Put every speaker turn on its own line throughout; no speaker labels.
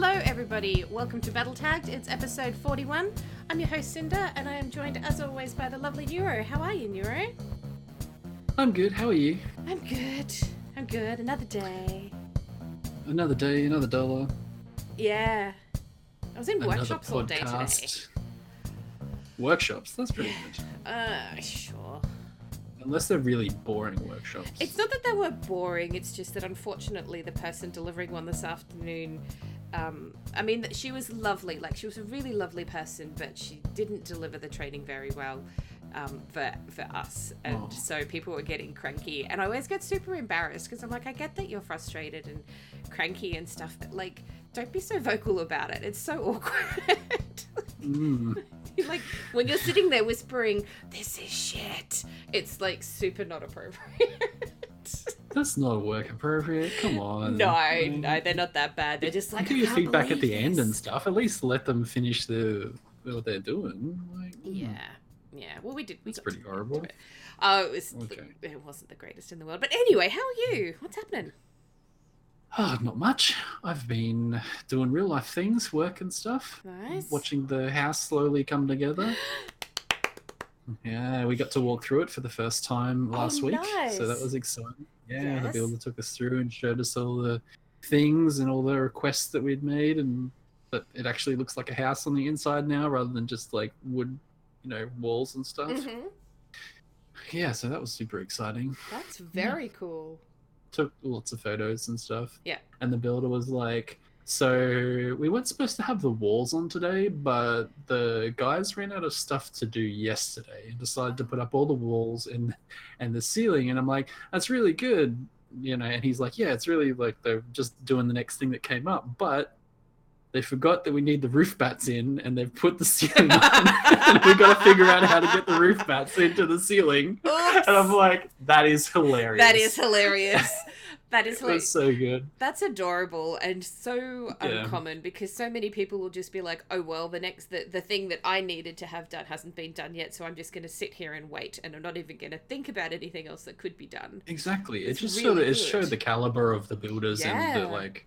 Hello, everybody. Welcome to Battle Tagged. It's episode 41. I'm your host, Cinder, and I am joined, as always, by the lovely Neuro. How are you, Neuro?
I'm good. How are you?
I'm good. I'm good. Another day.
Another day, another dollar.
Yeah. I was in
another
workshops all day today.
podcast. Workshops. That's pretty good.
Uh, sure.
Unless they're really boring workshops.
It's not that they were boring, it's just that unfortunately the person delivering one this afternoon. Um, I mean, she was lovely. Like, she was a really lovely person, but she didn't deliver the training very well um, for for us, and
Oh.
so people were getting cranky. And I always get super embarrassed because I'm like, I get that you're frustrated and cranky and stuff, but like, don't be so vocal about it. It's so awkward.
Mm.
like when you're sitting there whispering, "This is shit," it's like super not appropriate.
That's not work appropriate. Come on.
no,
Like,
no, they're not that bad. They're just like
give
I
your feedback at the end and stuff. At least let them finish the what they're doing. Like, mm,
Yeah, yeah. Well, we did. We
That's pretty horrible.
it. Oh, it was.
Okay.
It wasn't the greatest in the world, but anyway, how are you? What's happening?
Ah, not much. I've been doing real life things, work and stuff.
Nice.
Watching the house slowly come together. Yeah, we got to walk through it for the first time
Oh,
last week, so that was exciting. Yeah,
Yes.
the builder took us through and showed us all the things and all the requests that we'd made, and that it actually looks like a house on the inside now rather than just like wood, you know, walls and stuff.
hmm
Yeah, so that was super exciting.
That's very cool.
Took lots of photos and stuff.
Yeah.
And the builder was like, so we weren't supposed to have the walls on today, but the guys ran out of stuff to do yesterday and decided to put up all the walls and and the ceiling. And I'm like, that's really good, you know. And he's like, yeah, it's really like they're just doing the next thing that came up, but they forgot that we need the roof batts in, and they've put the ceiling on. and we got to figure out how to get the roof batts into the ceiling.
Oops.
And I'm like, that is hilarious.
that is hilarious. That is
It was so good.
That's adorable and so
Yeah.
uncommon because so many people will just be like, "Oh well, the next the, the thing that I needed to have done hasn't been done yet, so I'm just going to sit here and wait, and I'm not even going to think about anything else that could be done."
Exactly. It
It's
just
really
sort of it showed the caliber of the builders and the like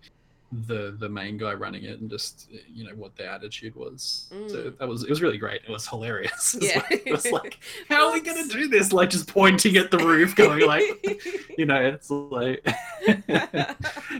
the the main guy running it and just you know what their attitude was. So
Mm.
that was it was really great. It was hilarious.
Yeah.
like- it was like, how are we gonna do this? Like just pointing at the roof, going like you know, it's like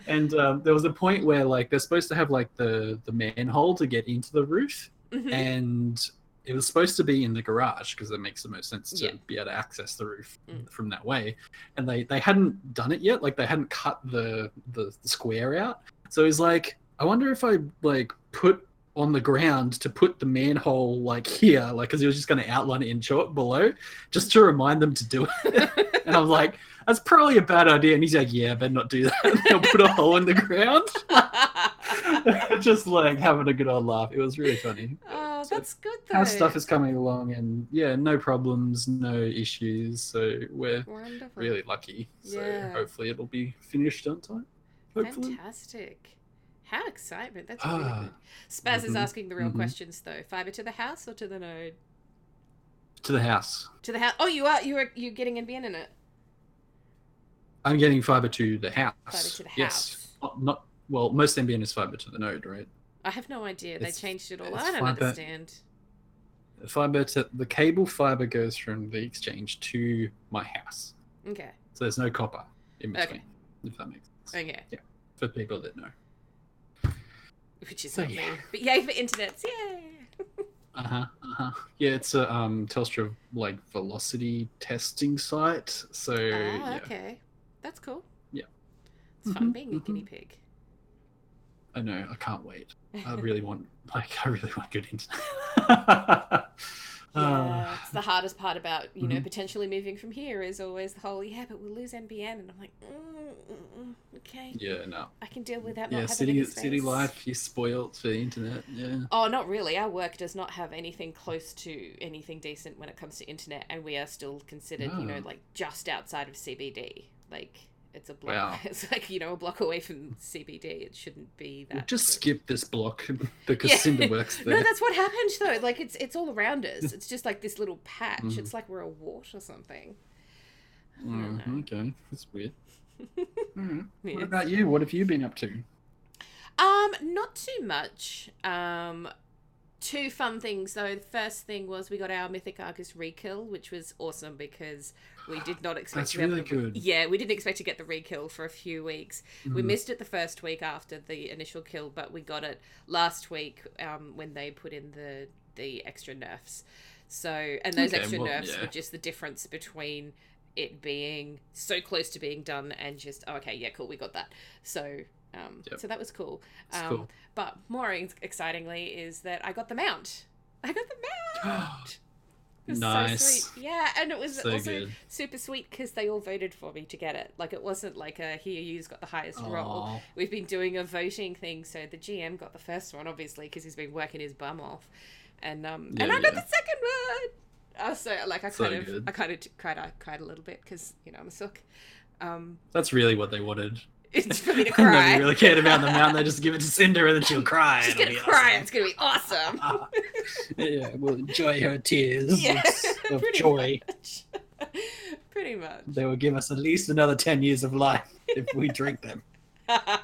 and um, there was a point where like they're supposed to have like the the manhole to get into the roof
Mhm.
and it was supposed to be in the garage because it makes the most sense to
Yeah.
be able to access the roof
Mm.
from that way and they they hadn't done it yet like they hadn't cut the the, the square out so he's like i wonder if i like put on the ground to put the manhole like here like because he was just going to outline it in chalk below just to remind them to do it. And i'm like that's probably a bad idea. And he's like yeah better not do that. They'll put a hole in the ground. Just like having a good old laugh. It was really funny.
Oh,
So
that's good though.
our stuff is coming along and yeah no problems no issues. So we're
wonderful.
really lucky. So
Yeah.
hopefully it'll be finished on time hopefully
Fantastic. How excitement. That's really
Ah.
good. Spaz is
Mhm,
asking the real
mhm.
questions though. Fiber to the house or to the node?
to the house
To the house. Oh, you are you are you getting NBN in it?
i'm getting fiber to the house
Fiber to the
yes not, not well most NBN is fiber to the node right
I have no idea. They changed it all. I don't
fiber-
understand.
fiber to the cable fiber goes from the exchange to my house
Okay.
so there's no copper in
Okay.
between if that makes sense
Okay.
Yeah, for people that know
Which is
So,
not me.
yeah.
But yay for internets. Yay.
Uh-huh, uh-huh. Yeah, it's a um Telstra like velocity testing site. So
ah,
yeah,
okay. That's cool.
Yeah.
It's fun
Mhm,
being a
mhm.
guinea pig.
I know, I can't wait. I really want like I really want good internet.
Yeah,
Uh,
it's the hardest part about you know
Mhm.
potentially moving from here is always the whole yeah, but we'll lose NBN, and I'm like, mm, mm, mm, okay,
yeah, no.
I can deal with that.
Yeah, city city life, you're spoiled for the internet. Yeah.
Oh, not really. Our work does not have anything close to anything decent when it comes to internet, and we are still considered, you know, like just outside of CBD. Like it's a block.
Wow.
It's like you know a block away from CBD. It shouldn't be
We'll
that.
just
good.
skip this block because
Yeah.
Cinder works there.
No, that's what happened though. Like it's it's all around us. It's just like this little patch.
Mhm.
It's like we're a wart or something.
Mm, okay, that's weird. Alright.
Yeah.
What about you? What have you been up to?
Um, not too much. Um, two fun things though. The first thing was we got our Mythic Argus rekill, which was awesome because we did not expect
That's
to
really
to-
good.
Yeah, we didn't expect to get the rekill for a few weeks. We
Mhm.
missed it the first week after the initial kill, but we got it last week um, when they put in the the extra nerfs. So, and those
Okay,
extra
well,
nerfs
yeah.
were just the difference between it being so close to being done and just oh, okay, yeah, cool, we got that. So, um,
Yep.
so that was cool. Um,
cool.
But more ex- excitingly is that I got the mount. I got the mount. It was
Nice.
So sweet. Yeah, and it was
So
also
good.
super sweet because they all voted for me to get it. Like it wasn't like a here you's got the highest roll.
Aw.
We've been doing a voting thing, so the GM got the first one obviously because he's been working his bum off, and um
Yeah,
and I got the second one. Uh, so like I
So
kind of
good.
I kind of cried I cried a little bit because you know I'm a sook. Um,
That's really what they wanted.
it's for me to
Nobody
cry.
really cared about the mountain. They just give it to Cinder and then she'll cry.
She's
It'll
gonna
be
cry.
awesome.
It's gonna be awesome.
yeah, we'll enjoy her tears
Yeah,
of
pretty
joy.
much. pretty much.
They will give us at least another 10 years of life if we drink them. Uh,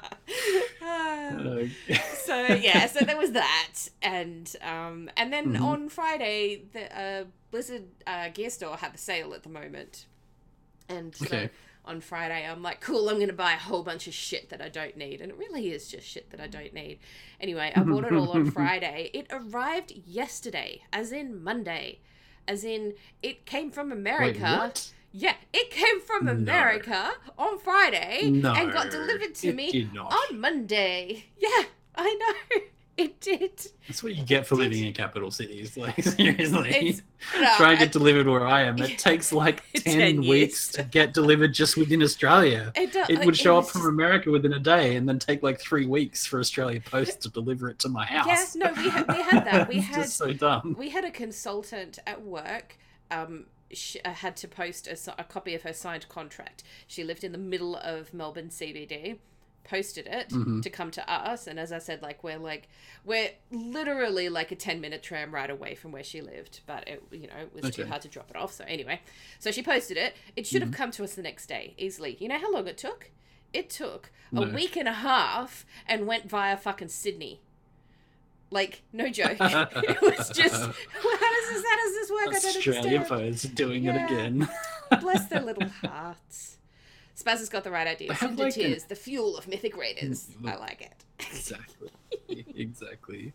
so yeah, so there was that, and um, and then
Mhm.
on Friday, the uh, Blizzard uh, Gear Store had the sale at the moment, and so
Okay.
On Friday I'm like, cool, I'm gonna buy a whole bunch of shit that I don't need, and it really is just shit that I don't need. Anyway, I bought it all on Friday. It arrived yesterday, as in Monday, as in it came from
Wait,
America.
what?
Yeah, it came from
No.
America on Friday
No.
and got delivered to me on Monday. Yeah, I know. It did.
That's what you get for living in capital cities. Like, seriously.
No,
Try and get delivered where I am. It takes like 10,
10
weeks to get delivered just within Australia.
it, do-
It would show up from
just-
America within a day and then take like three weeks for Australia Post to deliver it to my house.
Yeah, no, we had we had that. We had
so dumb.
we had a consultant at work. Um, she uh, had to post a, a copy of her signed contract. She lived in the middle of Melbourne CBD. Posted it
Mhm.
to come to us, and as I said, like we're like we're literally like a ten minute tram ride away from where she lived, but it you know it was too hard to drop it off. So anyway, so she posted it. It should have come to us the next day easily. You know how long it took? It took a
No.
week and a half and went via fucking Sydney. Like no joke. it was just how does this how does this work? I don't
Australia
understand.
Doing
Yeah.
it again.
Bless their little hearts. Spaz has got the right idea.
They have,
Cinder
like, an-
the fuel of mythic raiders. I like it.
exactly. exactly.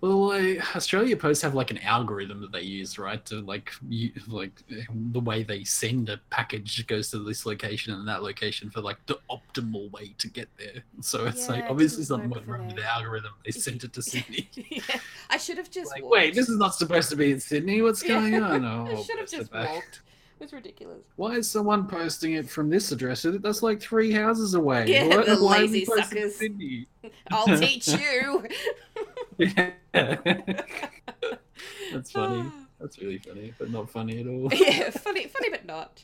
Well, like, Australia Post have like an algorithm that they use, right? To like, you, like the way they send a package goes to this location and that location for like the optimal way to get there. So it's
Yeah,
like obviously
doesn't
something went wrong with the algorithm. They sent it to Sydney.
yeah. I should have just
like,
walked.
wait, this is not supposed to be in Sydney. What's
Yeah.
going on? Oh,
I should have just walked. Was ridiculous.
Why is someone posting it from this address? That's like three houses away.
Yeah,
Why-
the
why
lazy suckers. I'll teach you.
That's funny. That's really funny, but not funny at all.
yeah, funny, funny, but not.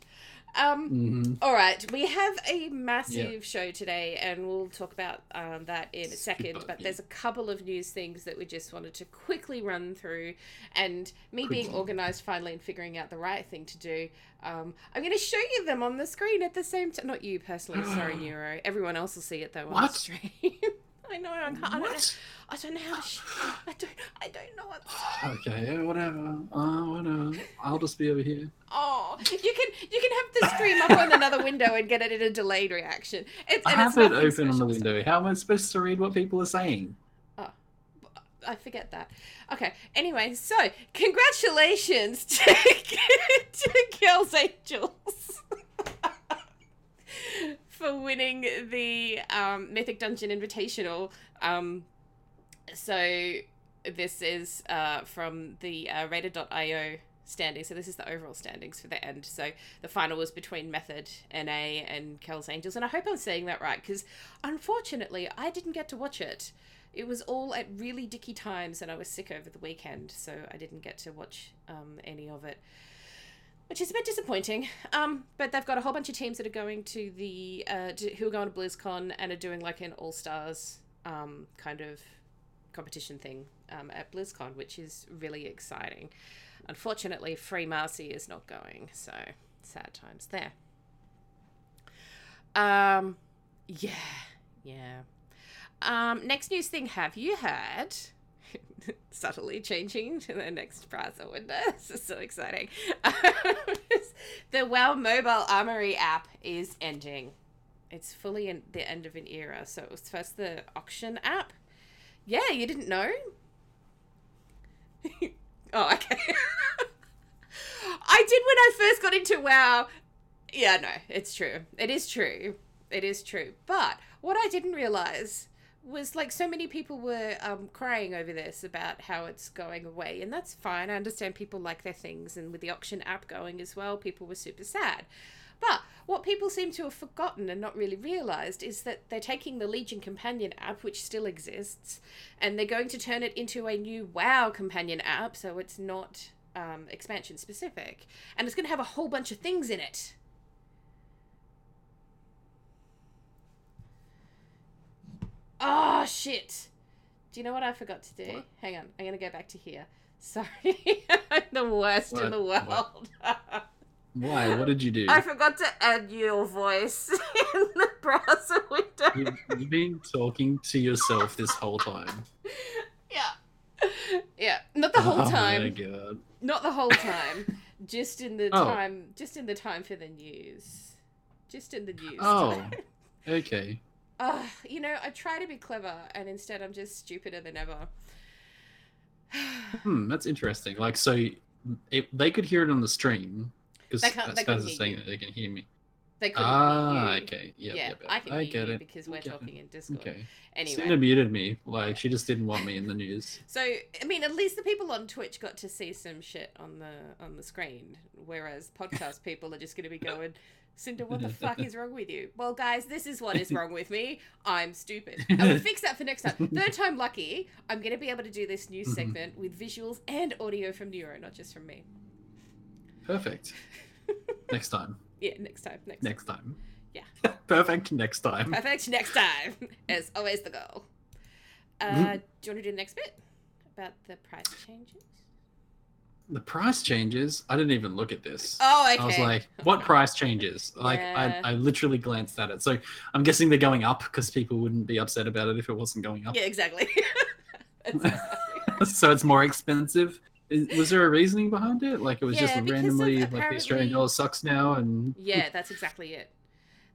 Um,
hmm
all right, we have a massive show today, and we'll talk about um, that in a second. But there's a couple of news things that we just wanted to quickly run through. And me being
Quickly.
organized finally and figuring out the right thing to do, um, I'm going to show you them on the screen at the same time. Not you personally, sorry, Neuro. Everyone else will see it though on the
What?
stream. I know. I, can't, I, don't know
What?
I don't know how to. Sh- I don't. I don't know what.
Okay, yeah, whatever. Uh, whatever. I'll just be over here.
Oh, you can you can have the stream up on another window and get it in a delayed reaction. It's,
I
and it's
have it open on the window. How am I supposed to read what people are saying?
Oh, I forget that. Okay. Anyway, so congratulations to, to Girls Angels for winning the um, Mythic Dungeon Invitational. Um, so this is uh, from the uh, Raider.IO standing. So this is the overall standings for the end. So the final was between Method NA and Kells Angels, and I hope I'm saying that right because unfortunately I didn't get to watch it. It was all at really dicky times, and I was sick over the weekend, so I didn't get to watch um, any of it, which is a bit disappointing. Um, but they've got a whole bunch of teams that are going to the uh, to, who are going to BlizzCon and are doing like an All Stars um, kind of competition thing um, at BlizzCon, which is really exciting. Unfortunately, Free Marcy is not going, so sad times there. Um, yeah, yeah. Um, next news thing. Have you heard? subtly changing to the next browser window. This is so exciting. the WoW Mobile Armory app is ending. It's fully in the end of an era. So it was first the auction app. Yeah, you didn't know? oh, okay. I did when I first got into WoW. Yeah, no, it's true. It is true. It is true. But what I didn't realize was like so many people were um, crying over this about how it's going away, and that's fine. I understand people like their things, and with the auction app going as well, people were super sad. But what people seem to have forgotten and not really realized is that they're taking the Legion Companion app, which still exists, and they're going to turn it into a new WoW Companion app, so it's not um, expansion specific, and it's going to have a whole bunch of things in it. Oh shit! Do you know what I forgot to do?
What?
Hang on, I'm gonna go back to here. Sorry, I'm the worst in
What?
the
What?
world.
Why? What did you do?
I forgot to add your voice in the browser window.
You've, you've been talking to yourself this whole time.
Yeah. Yeah. Not the whole time.
Oh my god.
Not the whole time. Just in the
Oh.
time just in the time for the news. Just in the news.
Oh.
time.
Okay.
Ugh, you know, I try to be clever and instead I'm just stupider than ever.
Hmm, that's interesting. Like, so it, they could hear it on the stream because
They can't- they
guys are saying that they can hear me.
They couldn't
Ah,
hear you.
okay. Yep,
yeah,
yep, yep.
I can
I get
you
it.
because we're
it.
talking in Discord.
Okay.
Anyway.
Cinder muted me. Like, she just didn't want me in the news.
So I mean, at least the people on Twitch got to see some shit on the on the screen, whereas podcast people are just going to be going, "Cinder, what the fuck is wrong with you?" Well, guys, this is what is wrong with me. I'm stupid. I will fix that for next time. Third time lucky, I'm going to be able to do this news
Mhm.
segment with visuals and audio from Neuro, not just from me.
Perfect. next time.
Yeah, next time. Next.
Next time.
Yeah.
Perfect next time.
Perfect. Next time is always the goal. Uh,
Mhm.
do you want to do the next bit about the price changes?
The price changes. I didn't even look at this.
Oh, okay.
I was like, what price changes? Like,
Yeah.
I, I literally glanced at it. So I'm guessing they're going up because people wouldn't be upset about it if it wasn't going up.
Yeah, exactly.
so it's more expensive. Is, was there a reasoning behind it? Like it was
Yeah,
just
of
randomly like the Australian dollar sucks now and
yeah, that's exactly it.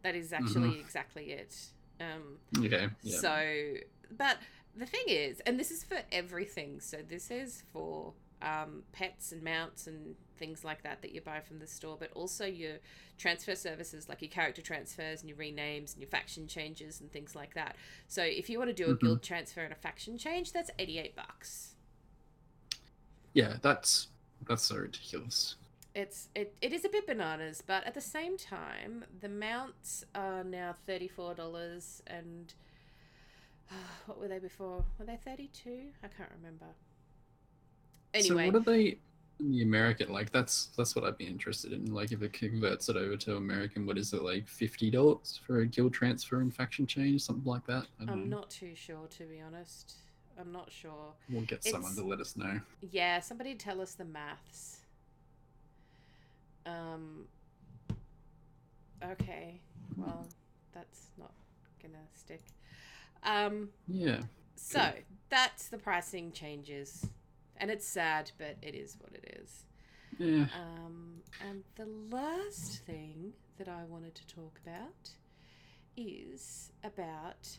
That is actually exactly it. Um,
okay. Yeah.
So, but the thing is, and this is for everything. So this is for um, pets and mounts and things like that that you buy from the store, but also your transfer services like your character transfers and your renames and your faction changes and things like that. So if you want to do a
Mhm.
guild transfer and a faction change, that's eighty-eight bucks.
Yeah, that's that's so ridiculous.
It's it, it is a bit bananas, but at the same time, the mounts are now thirty four dollars, and what were they before? Were they thirty two? I can't remember. Anyway,
So what are they in the American like that's that's what I'd be interested in. Like if it converts it over to American, what is it like fifty dollars for a guild transfer and faction change, something like that?
I'm
know.
not too sure to be honest. I'm not sure.
We'll get someone to let us know.
Yeah, somebody tell us the maths. Um. Okay, well, that's not gonna stick. Um.
Yeah.
So that's the pricing changes, and it's sad, but it is what it is.
Yeah.
Um, and the last thing that I wanted to talk about is about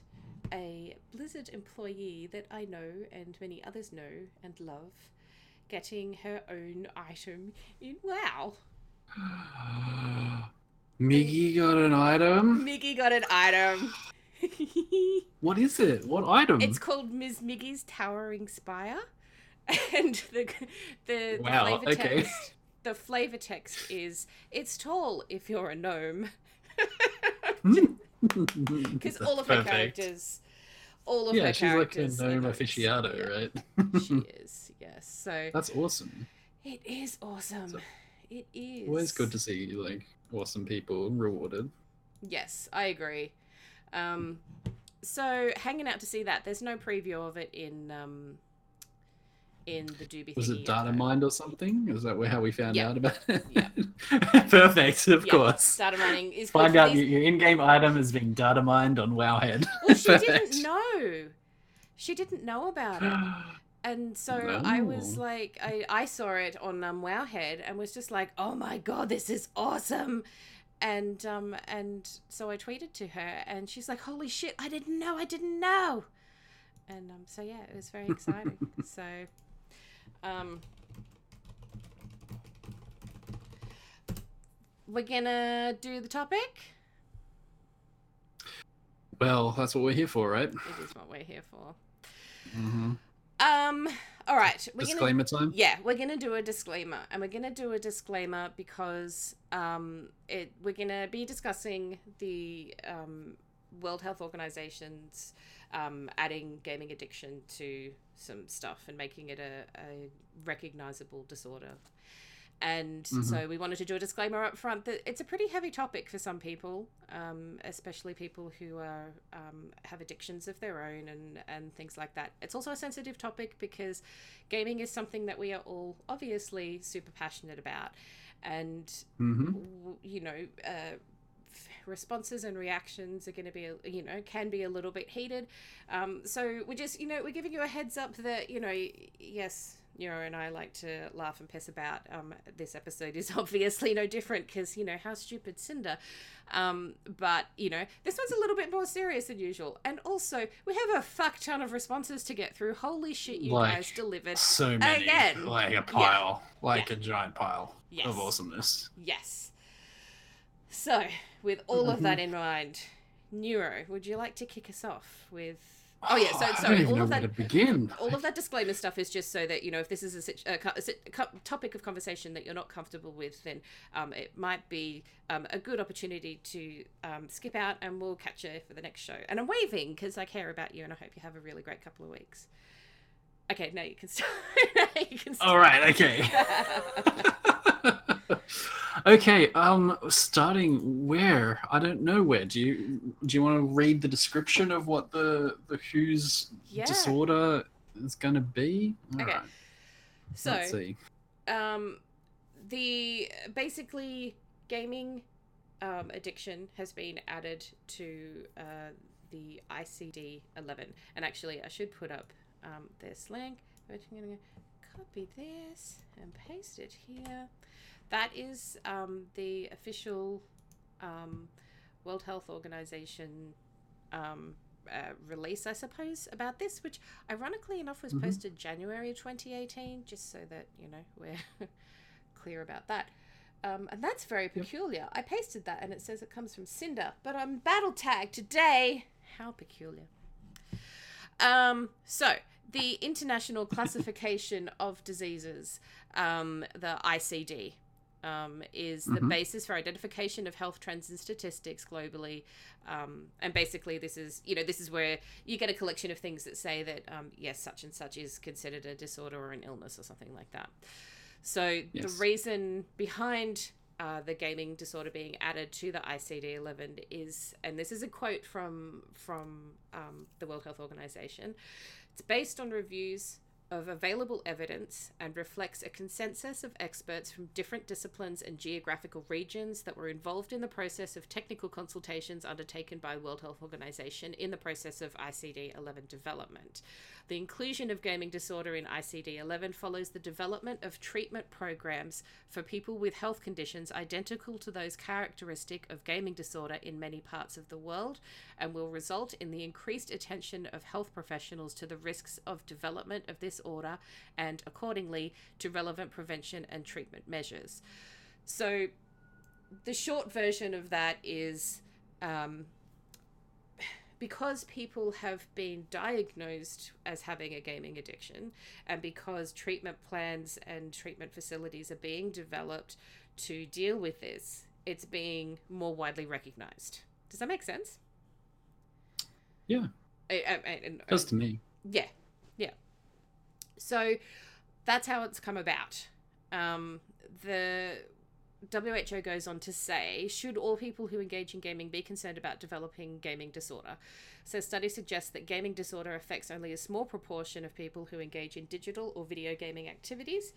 a Blizzard employee that I know and many others know and love getting her own item in WoW.
Miggy got an item.
Miggy got an item.
What is it? What item?
It's called Ms. Miggy's Towering Spire, and the the, the flavor
okay.
text the flavor text is it's tall if you're a gnome because hmm.
Because
all of her characters all of
Yeah,
her
she's like a
characters
gnome
gnomes.
aficionado,
Yeah,
right?
she is yes so
That's awesome.
it is awesome
So-
it is
Always good to see like awesome people rewarded.
Yes, I agree. Um, so hanging out to see that. There's no preview of it in um, in the doobie
Was it data mined or something? Is that where how we found
Yeah.
out about it?
Yeah.
Perfect, of
Yeah,
course.
Data mining is
Find out
these-
your, in-game item is being data mined on Wowhead.
Well, she didn't know. She didn't know about it. And so I was like, I, I saw it on um, Wowhead and was just like, oh my god, this is awesome. And um and so I tweeted to her and she's like, holy shit, I didn't know, I didn't know. And um so yeah, it was very exciting. so um we're gonna do the topic.
well, that's what we're here for, right?
It is what we're here for.
Mm-hmm.
Um all right, we're gonna
Disclaimer time.
Yeah, we're gonna do a disclaimer, and we're gonna do a disclaimer because um, it we're gonna be discussing the um, World Health Organization's um, adding gaming addiction to some stuff and making it a, a recognizable disorder. And so we wanted to do a disclaimer up front that it's a pretty heavy topic for some people, um, especially people who are um, have addictions of their own and and things like that. It's also a sensitive topic because gaming is something that we are all obviously super passionate about, and
Mm-hmm.
w- you know. Uh, responses and reactions are going to be you know can be a little bit heated um, so we're just you know we're giving you a heads up that you know yes Neuro and I like to laugh and piss about. Um, this episode is obviously no different because you know how stupid Cinder. Um, but you know this one's a little bit more serious than usual, and also we have a fuck ton of responses to get through. Holy shit, you
Like,
guys delivered!
So many,
Again.
like a pile, like a giant pile
Yes.
of awesomeness.
Yes. So, with all of that in mind, Neuro, would you like to kick us off with? Oh yeah, so sorry, all of that
begin.
all of that disclaimer stuff is just so that you know if this is a, a, a, sit- a co- topic of conversation that you're not comfortable with then um, it might be um, a good opportunity to um, skip out and we'll catch you for the next show and i'm waving because i care about you and i hope you have a really great couple of weeks okay now you can start Now you can start.
All right, okay. okay, um starting where? I don't know where. Do you do you want to read the description of what the the who's
Yeah.
disorder is going to be? All
Okay.
right,
so
let's see.
um, the basically gaming um, addiction has been added to uh, the ICD 11. And actually, I should put up um, this link. I'm going to copy this and paste it here. That is um, the official um, World Health Organization um, uh, release, I suppose, about this, which ironically enough was
Mhm.
posted January of 2018, just so that, you know, we're clear about that. Um, and that's very peculiar. I pasted that and it says it comes from Cinder, but I'm battle tagged today. How peculiar. Um, so, the International Classification of Diseases, um, the ICD, um, is the
Mhm.
basis for identification of health trends and statistics globally. Um, and basically, this is you know this is where you get a collection of things that say that um, yes, such and such is considered a disorder or an illness or something like that. So the reason behind uh, the gaming disorder being added to the ICD-11 is, and this is a quote from from um, the World Health Organization. It's based on reviews of available evidence and reflects a consensus of experts from different disciplines and geographical regions that were involved in the process of technical consultations undertaken by World Health Organization in the process of ICD-11 development. The inclusion of gaming disorder in ICD 11 follows the development of treatment programs for people with health conditions identical to those characteristic of gaming disorder in many parts of the world and will result in the increased attention of health professionals to the risks of development of this order and, accordingly, to relevant prevention and treatment measures. So, the short version of that is. Um, because people have been diagnosed as having a gaming addiction and because treatment plans and treatment facilities are being developed to deal with this, it's being more widely recognized. Does that make sense?
Yeah.
I, I, I, and-
Just to me.
yeah. So that's how it's come about. Um, the WHO goes on to say Should all people who engage in gaming be concerned about developing gaming disorder? So, studies suggest that gaming disorder affects only a small proportion of people who engage in digital or video gaming activities.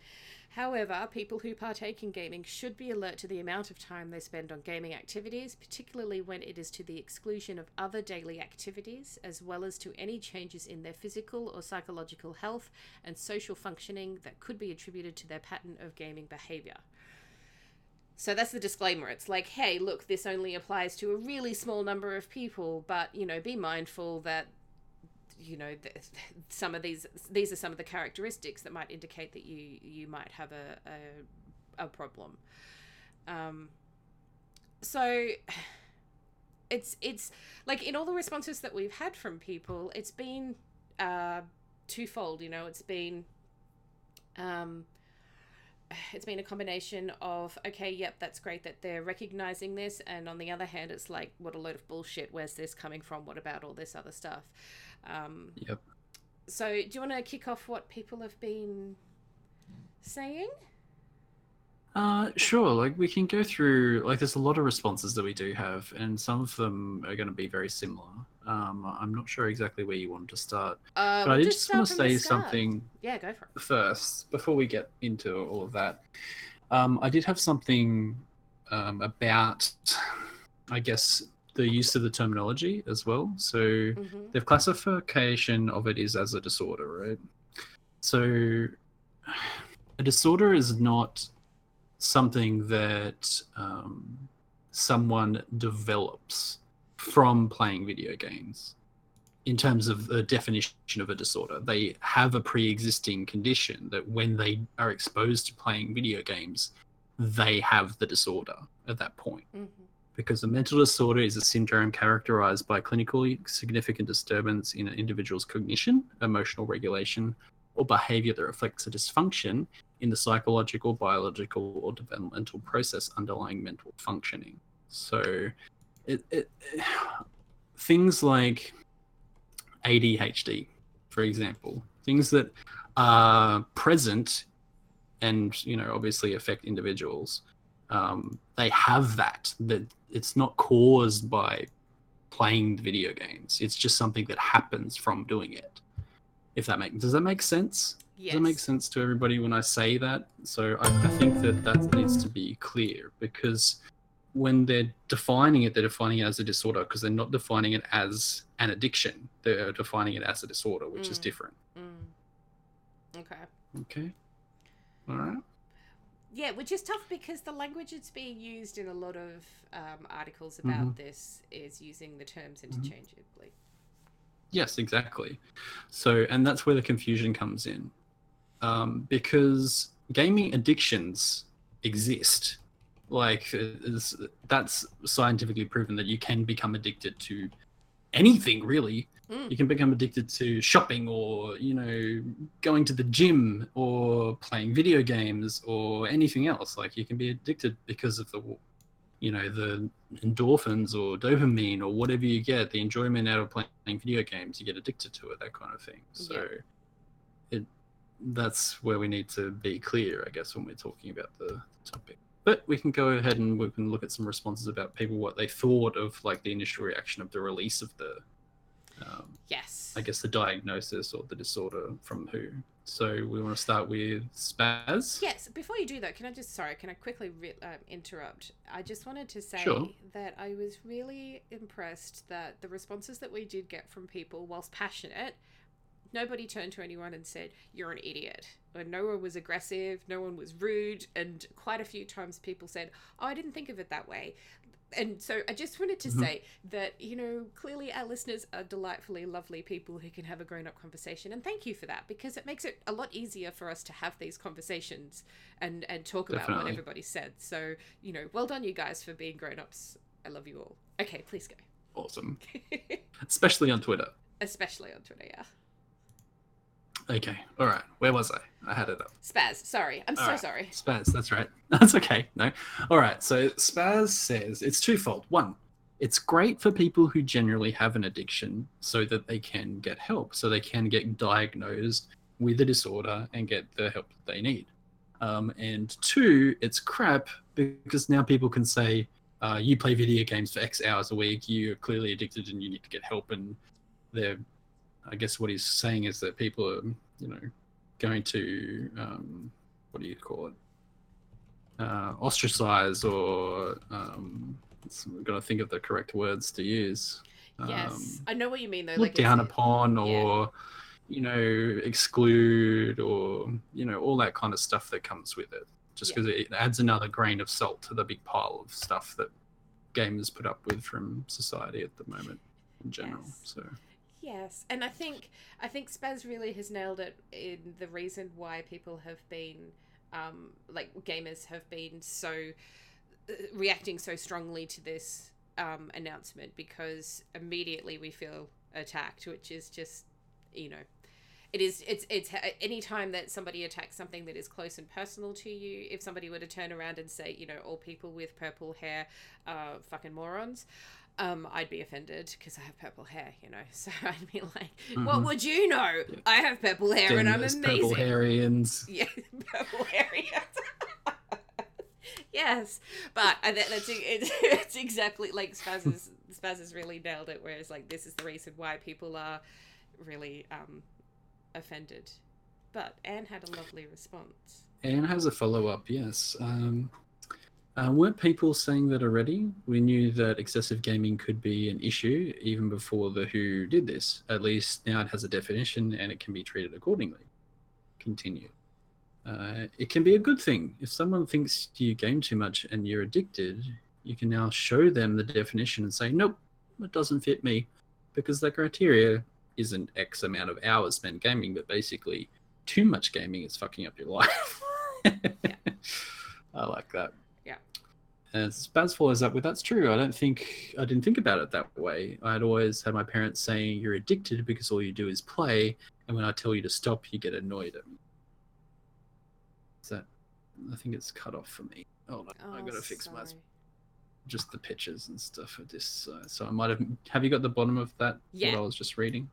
However, people who partake in gaming should be alert to the amount of time they spend on gaming activities, particularly when it is to the exclusion of other daily activities, as well as to any changes in their physical or psychological health and social functioning that could be attributed to their pattern of gaming behavior. So that's the disclaimer. It's like, hey, look, this only applies to a really small number of people, but you know, be mindful that you know th- some of these these are some of the characteristics that might indicate that you you might have a a, a problem. Um, so it's it's like in all the responses that we've had from people, it's been uh, twofold. You know, it's been um, it's been a combination of okay yep that's great that they're recognizing this and on the other hand it's like what a load of bullshit where's this coming from what about all this other stuff um,
yep
so do you want to kick off what people have been saying
uh, sure. Like we can go through. Like there's a lot of responses that we do have, and some of them are going to be very similar. Um, I'm not sure exactly where you want to start,
uh,
but
we'll
I
just
just want to say something
yeah go for it
first before we get into all of that. Um, I did have something um, about, I guess, the use of the terminology as well. So
hmm
the classification of it is as a disorder, right? So a disorder is not something that um, someone develops from playing video games in terms of the definition of a disorder. They have a pre existing condition that when they are exposed to playing video games, they have the disorder at that point
hmm
because a mental disorder is a syndrome characterized by clinically significant disturbance in an individual's cognition, emotional regulation, or behavior that reflects a dysfunction in the psychological, biological, or developmental process underlying mental functioning. So, it, it, things like ADHD, for example, things that are present and you know obviously affect individuals um, they have that that it's not caused by playing video games. It's just something that happens from doing it. If that makes does that make sense?
Yes
does that make sense to everybody when i say that? So i, I think that that needs to be clear because when they're defining it they're defining it as a disorder because they're not defining it as an addiction they're defining it as a disorder which is
Mm.
different
mm. okay
okay all right
Yeah, which is tough because the language that's being used in a lot of um, articles about
Mhm.
this is using the terms
Mm-hmm.
interchangeably.
Yes, exactly. So, and that's where the confusion comes in, um, because gaming addictions exist. Like, it's, that's scientifically proven that you can become addicted to anything, really.
Mm.
You can become addicted to shopping, or you know, going to the gym, or playing video games, or anything else. Like, you can be addicted because of the, you know, the endorphins or dopamine or whatever you get, the enjoyment out of playing video games, you get addicted to it, that kind of thing. So it that's where we need to be clear, I guess, when we're talking about the topic. But we can go ahead and we can look at some responses about people what they thought of like the initial reaction of the release of the um,
Yes.
I guess the diagnosis or the disorder from who. So we want to start with Spaz.
Yes. Before you do that, can I just sorry? Can I quickly re- um, interrupt? I just wanted to say
Sure.
that I was really impressed that the responses that we did get from people, whilst passionate, nobody turned to anyone and said you're an idiot. Or no one was aggressive. No one was rude. And quite a few times people said, "Oh, I didn't think of it that way." and so I just wanted to
Mhm.
say that you know clearly our listeners are delightfully lovely people who can have a grown-up conversation, and thank you for that because it makes it a lot easier for us to have these conversations and and talk about what everybody said. So you know, well done you guys for being grown-ups. I love you all. Okay, please go.
Awesome. Especially on Twitter.
Especially on Twitter, yeah.
Okay. All right. Where was I? I had it up.
Spaz, sorry, I'm so
Alright.
sorry.
Spaz, that's right. That's okay. No. All right. So Spaz says it's twofold. One, it's great for people who generally have an addiction so that they can get help, so they can get diagnosed with a disorder and get the help that they need. Um, and two, it's crap because now people can say, uh, you play video games for X hours a week, you're clearly addicted and you need to get help. And they're, I guess what he's saying is that people are, you know, going to, um, what do you call it? Uh, ostracize or, um, we've got to think of the correct words to use.
Yes,
Um,
I know what you mean though.
look
Like
down upon
yeah.
or you know exclude or you know all that kind of stuff that comes with it just
Yeah.
because it adds another grain of salt to the big pile of stuff that gamers put up with from society at the moment in general
Yes.
so
Yes, and I think I think Spaz really has nailed it in the reason why people have been, um, like gamers have been so uh, reacting so strongly to this um, announcement because immediately we feel attacked, which is just, you know, it is it's it's any time that somebody attacks something that is close and personal to you. If somebody were to turn around and say, you know, all people with purple hair are fucking morons um, I'd be offended because I have purple hair, you know. So I'd be like, "What
Mhm.
would you know? I have purple hair and I'm amazing."
purple hairians
Yeah, purple hair. yes, but I, that, that's it's, it's exactly like Spaz has Spaz has really nailed it. Whereas like this is the reason why people are really um, offended. But Anne had a lovely response.
Anne has a follow up, yes. Um, uh, weren't people saying that already? We knew that excessive gaming could be an issue even before the WHO did this. At least now it has a definition and it can be treated accordingly. Continue. Uh, it can be a good thing. If someone thinks you game too much and you're addicted, you can now show them the definition and say, nope, it doesn't fit me. Because the criteria isn't X amount of hours spent gaming, but basically too much gaming is fucking up your life. I like that.
Yeah.
And Spaz follows up with that's true. I don't think I didn't think about it that way. I'd always had my parents saying you're addicted because all you do is play, and when I tell you to stop, you get annoyed at me. So, I think it's cut off for me. Oh, no, I
Oh,
gotta fix my just the pictures and stuff of this. Uh, so I might have. Have you got the bottom of that?
Yeah.
What I was just reading.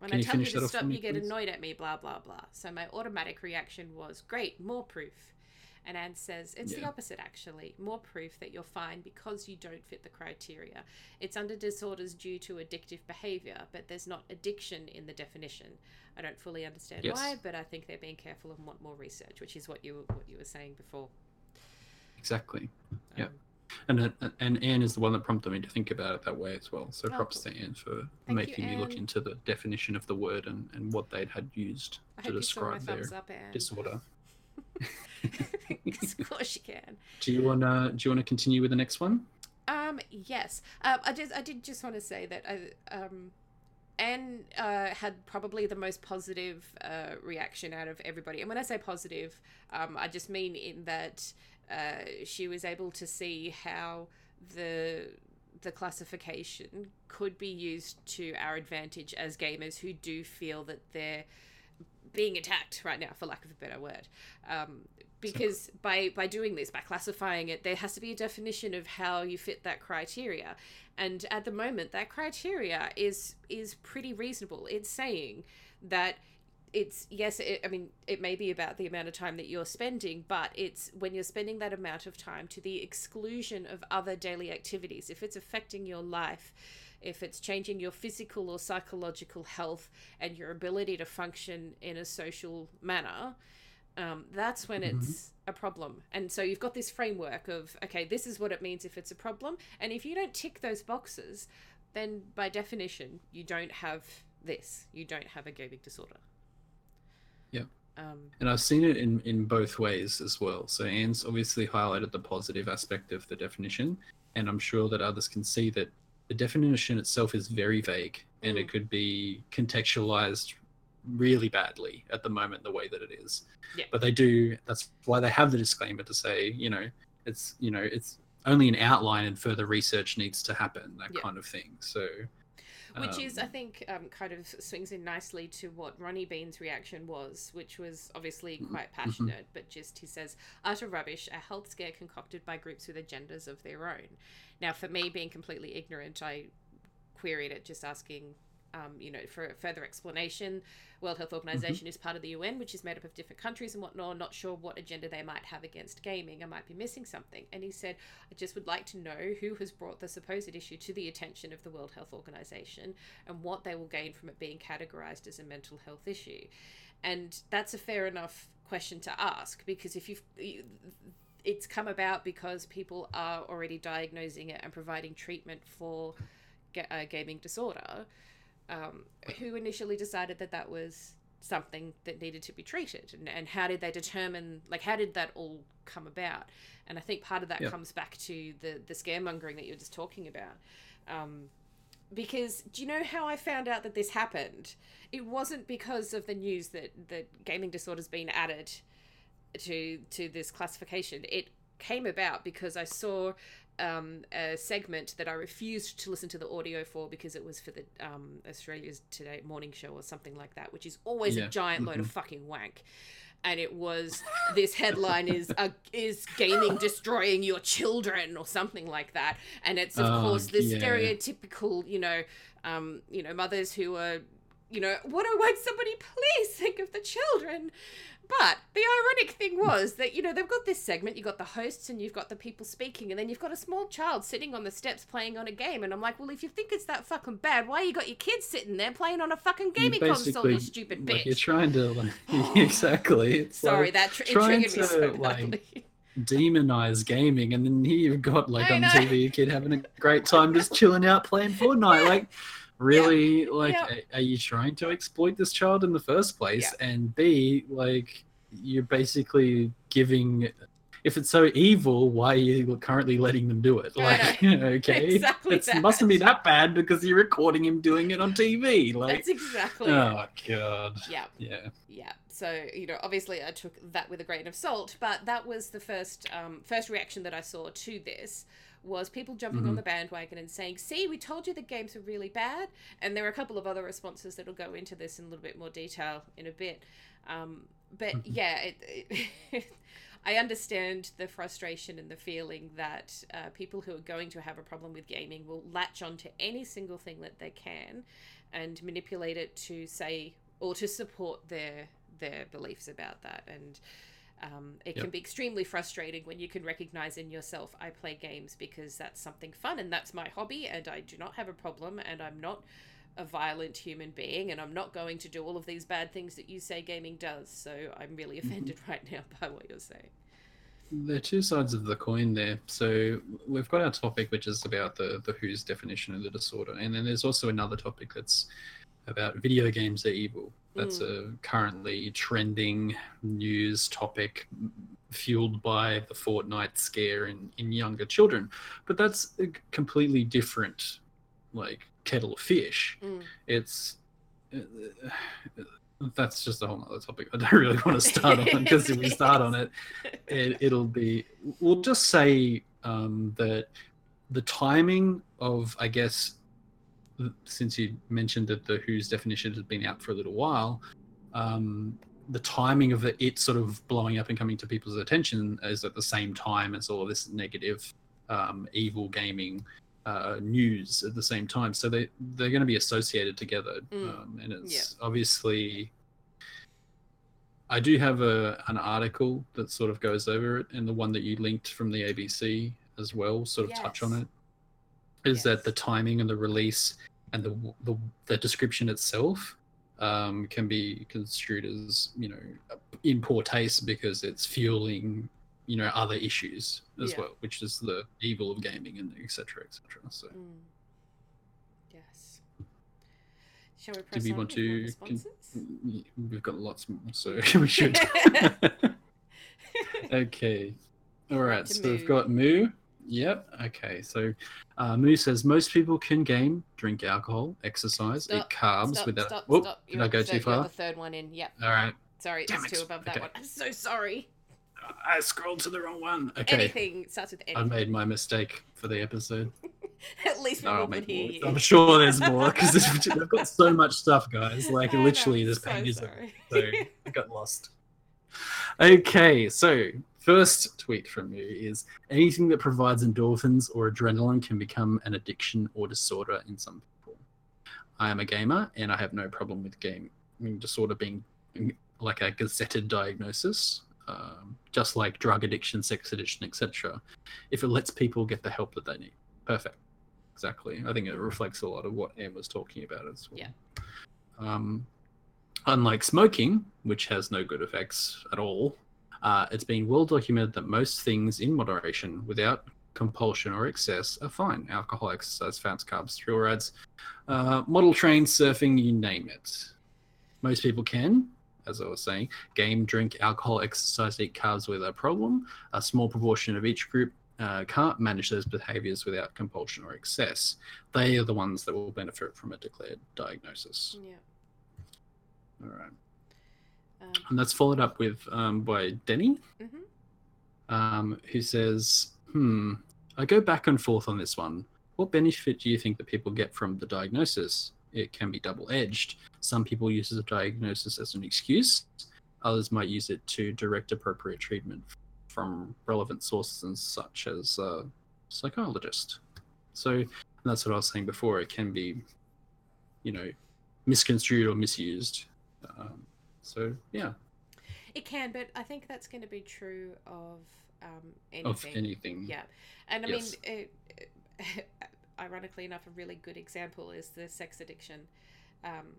When
Can
I
you
tell you to stop, you get
please?
annoyed at me, blah, blah, blah. So my automatic reaction was, great, more proof. And Anne says, it's the opposite, actually. More proof that you're fine because you don't fit the criteria. It's under disorders due to addictive behavior, but there's not addiction in the definition. I don't fully understand
Yes.
why, but I think they're being careful and want more research, which is what you what you were saying before.
Exactly. Yeah.
Um,
And uh, and Anne is the one that prompted me to think about it that way as well. So
Oh,
props to Anne for
you,
making me look into the definition of the word and, and what they'd had used
I
to
hope you saw my
describe their
up,
disorder.
of course you can.
Do you wanna do you wanna continue with the next one?
Um, yes. Um, I just, I did just want to say that I, um, Anne uh, had probably the most positive uh, reaction out of everybody. And when I say positive, um, I just mean in that uh, she was able to see how the the classification could be used to our advantage as gamers who do feel that they're being attacked right now, for lack of a better word. Um, because by by doing this, by classifying it, there has to be a definition of how you fit that criteria. And at the moment, that criteria is is pretty reasonable. It's saying that it's yes it, i mean it may be about the amount of time that you're spending but it's when you're spending that amount of time to the exclusion of other daily activities if it's affecting your life if it's changing your physical or psychological health and your ability to function in a social manner um, that's when
Mhm.
it's a problem and so you've got this framework of okay this is what it means if it's a problem and if you don't tick those boxes then by definition you don't have this you don't have a gaming disorder
Yeah.
um,
And I've seen it in, in both ways as well. So Anne's obviously highlighted the positive aspect of the definition, and I'm sure that others can see that the definition itself is very vague and it could be contextualized really badly at the moment the way that it is.
Yeah.
But they do that's why they have the disclaimer to say, you know, it's you know, it's only an outline and further research needs to happen, that
Yeah.
kind of thing. So
which is i
um,
think um, kind of swings in nicely to what ronnie bean's reaction was which was obviously quite passionate but just he says utter rubbish a health scare concocted by groups with agendas of their own now for me being completely ignorant i queried it just asking um, you know, for further explanation, World Health Organization is part of the UN, which is made up of different countries and whatnot. Not sure what agenda they might have against gaming. I might be missing something. And he said, I just would like to know who has brought the supposed issue to the attention of the World Health Organization and what they will gain from it being categorized as a mental health issue. And that's a fair enough question to ask because if you've you, it's come about because people are already diagnosing it and providing treatment for ga- uh, gaming disorder um, who initially decided that that was something that needed to be treated and, and how did they determine like how did that all come about and i think part of that
Yeah.
comes back to the the scaremongering that you were just talking about um, because do you know how I found out that this happened? It wasn't because of the news that that gaming disorder's been added to to this classification. It came about because I saw um, a segment that I refused to listen to the audio for because it was for the um, Australia's Today morning show or something like that, which is always a
Yeah.
giant load of fucking wank. And it was this headline is uh, is gaming destroying your children or something like that, and it's of
Oh,
course the
yeah.
stereotypical you know um, you know mothers who are you know what I want somebody please think of the children but the ironic thing was that you know they've got this segment you've got the hosts and you've got the people speaking and then you've got a small child sitting on the steps playing on a game and i'm like well if you think it's that fucking bad why you got your kids sitting there playing on a fucking gaming console you stupid
like, you're trying to like, exactly. It's
sorry
like
that tr-
trying
triggered me
to,
so
like, demonize gaming, and then here you've got like
I
on
know.
TV a kid having a great time just chilling out playing Fortnite. Like, really, like,
Yeah.
a- are you trying to exploit this child in the first place? And B, like, you're basically giving. If it's so evil, why are you currently letting them do it? Like, okay,
Exactly
it mustn't be that bad because you're recording him doing it on TV. Like,
that's exactly it.
oh god,
yeah
yeah.
yeah so you know obviously i took that with a grain of salt but that was the first um, first reaction that i saw to this was people jumping on
Mhm.
the bandwagon and saying see we told you the games were really bad and there are a couple of other responses that'll go into this in a little bit more detail in a bit um, but
Mhm.
yeah it, it I understand the frustration and the feeling that uh, people who are going to have a problem with gaming will latch onto any single thing that they can and manipulate it to say or to support their their beliefs about that and um, it can be extremely frustrating when you can recognize in yourself i play games because that's something fun and that's my hobby and i do not have a problem and i'm not a violent human being and i'm not going to do all of these bad things that you say gaming does. So i'm really offended right now by what you're saying.
There are two sides of the coin there. So we've got our topic, which is about the the WHO's definition of the disorder, and then there's also another topic that's about video games are evil. That's a currently trending news topic fueled by the Fortnite scare in, in younger children. But that's a completely different, like kettle of fish.
Mm.
It's uh, that's just a whole other topic. I don't really want to start on because if we start on it, it, it'll be we'll just say um, that the timing of i guess since you mentioned that the WHO's definition has been out for a little while um, the timing of it, sort of blowing up and coming to people's attention is at the same time as all of this negative um, evil gaming uh, news at the same time so they they're going to be associated together
Mm.
um, and it's obviously I do have a an article that sort of goes over it, and the one that you linked from the ABC as well, sort of touch on
Yes.
it. Is that the timing and the release and the the, the description itself um, can be construed as you know in poor taste because it's fueling you know other issues as
Yeah.
well, which is the evil of gaming and etc. etc. So
Mm. Yes. Shall we press
we
on
want to
responses?
we've got lots more, so we should. okay. All right. So we've got Moo. Yep. Okay. So uh, Moo says most people can game, drink alcohol, exercise,
Stop,
eat carbs
Stop,
without.
stop,
Whoop,
stop.
did I go
the
too far?
the third one in. Yep.
All right.
Sorry,
Damn
it's two above that
Okay.
one. I'm so sorry.
I scrolled to the wrong one. Okay.
Anything starts with
I made my mistake for the episode.
At least people can
make
hear you.
I'm sure there's more because they've got so much stuff, guys. Like
know,
literally, this
so
page is so I got lost. Okay, so first tweet from you is anything that provides endorphins or adrenaline can become an addiction or disorder in some people. I am a gamer and I have no problem with game disorder being like a gazetted diagnosis, um, just like drug addiction, sex addiction, etc. If it lets people get the help that they need, perfect. Exactly. I think it reflects a lot of what Em was talking about as well.
Yeah.
Um, unlike smoking, which has no good effects at all, uh, it's been well documented that most things in moderation, without compulsion or excess, are fine. Alcohol, exercise, fats, carbs, thrill rides, uh, model trains, surfing, you name it. Most people can, as I was saying, game, drink, alcohol, exercise, eat carbs without a problem. A small proportion of each group uh, can't manage those behaviors without compulsion or excess. They are the ones that will benefit from a declared diagnosis.
Yeah.
All right.
Um,
And that's followed up with um, by Denny,
mhm.
um, who says, Hmm, I go back and forth on this one. What benefit do you think that people get from the diagnosis? It can be double edged. Some people use the diagnosis as an excuse, others might use it to direct appropriate treatment from relevant sources and such as a psychologist. So that's what I was saying before. It can be, you know, misconstrued or misused. Um, so yeah,
It can, but I think that's going to be true of um,
of
anything.
anything.
Yeah, and I
Yes.
mean, it, ironically enough, a really good example is the sex addiction. Um,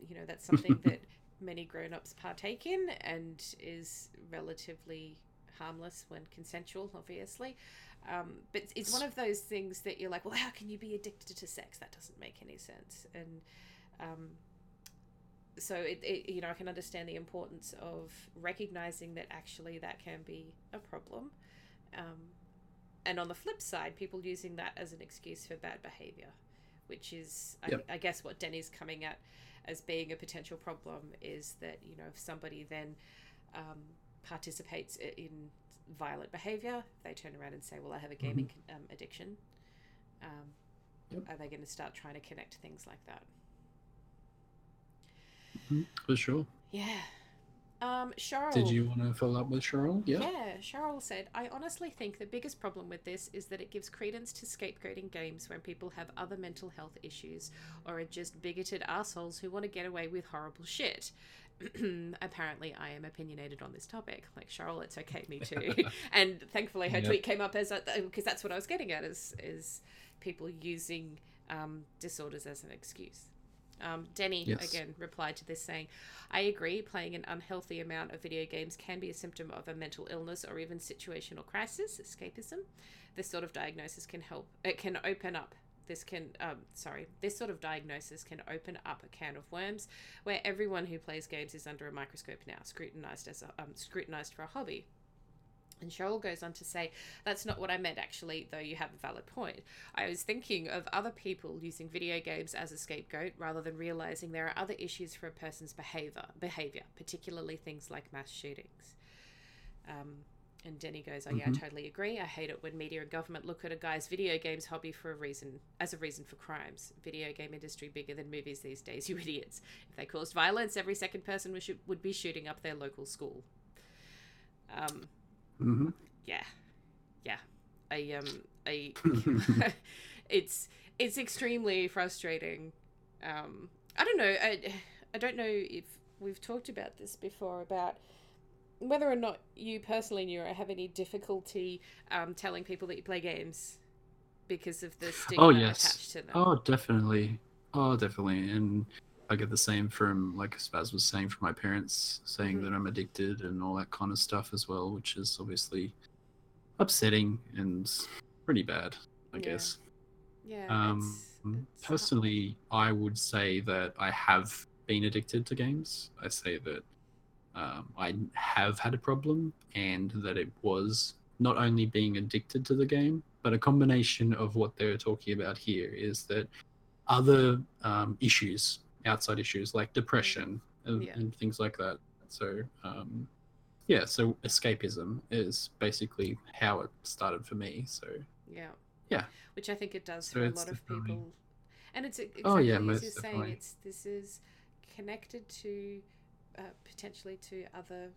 you know, that's something that many grown-ups partake in and is relatively harmless when consensual, obviously. Um, but it's one of those things that you're like, well, how can you be addicted to sex? That doesn't make any sense. And um, so it, it, you know, I can understand the importance of recognizing that actually that can be a problem. Um, and on the flip side, people using that as an excuse for bad behavior, which is,
Yep.
I, I guess, what Denny's coming at as being a potential problem is that, you know, if somebody then um, participates in violent behavior, they turn around and say, well, I have a gaming um, addiction. Um,
Yep.
Are they going to start trying to connect things like that?
Mhm, For sure.
Yeah. Um, Cheryl.
Did you want to follow up with Cheryl? Yeah.
Yeah, Cheryl said, I honestly think the biggest problem with this is that it gives credence to scapegoating games when people have other mental health issues or are just bigoted assholes who want to get away with horrible shit. Apparently, I am opinionated on this topic. Like Cheryl, it's okay, me too. and thankfully, her
Yep.
tweet came up as because that's what I was getting at is is people using um, disorders as an excuse. Um, Denny
Yes.
again replied to this saying, I agree, playing an unhealthy amount of video games can be a symptom of a mental illness or even situational crisis, escapism. This sort of diagnosis can help, it can open up. This can, um, sorry, this sort of diagnosis can open up a can of worms where everyone who plays games is under a microscope now, scrutinized as a, um, scrutinized for a hobby. And Cheryl goes on to say, That's not what I meant, actually, though you have a valid point. I was thinking of other people using video games as a scapegoat rather than realizing there are other issues for a person's behavior, behavior particularly things like mass shootings. Um, and Denny goes, "Oh yeah, I
Mhm.
totally agree. I hate it when media and government look at a guy's video games hobby for a reason, as a reason for crimes. Video game industry bigger than movies these days, you idiots. If they caused violence, every second person would, shoot, would be shooting up their local school." Um,
hmm
yeah yeah i um i it's it's extremely frustrating um i don't know i i don't know if we've talked about this before about whether or not you personally knew or have any difficulty um telling people that you play games because of the stigma
Oh, yes.
attached to them
Oh, definitely. Oh, definitely. And I get the same from, like Spaz was saying, from my parents saying
Mhm.
that I'm addicted and all that kind of stuff as well, which is obviously upsetting and pretty bad, I
Yeah.
guess.
yeah
Um,
it's, it's
personally, I would say that I have been addicted to games. I say that um, I have had a problem, and that it was not only being addicted to the game, but a combination of what they're talking about here is that other um, issues, outside issues like depression and,
Yeah.
and things like that. So, um, yeah, so escapism is basically how it started for me. So,
Yeah.
Yeah.
Which I think it does
So
for a lot of
definitely-
people. And it's exactly
Oh, yeah,
as you're saying, it's this is connected to uh, potentially to other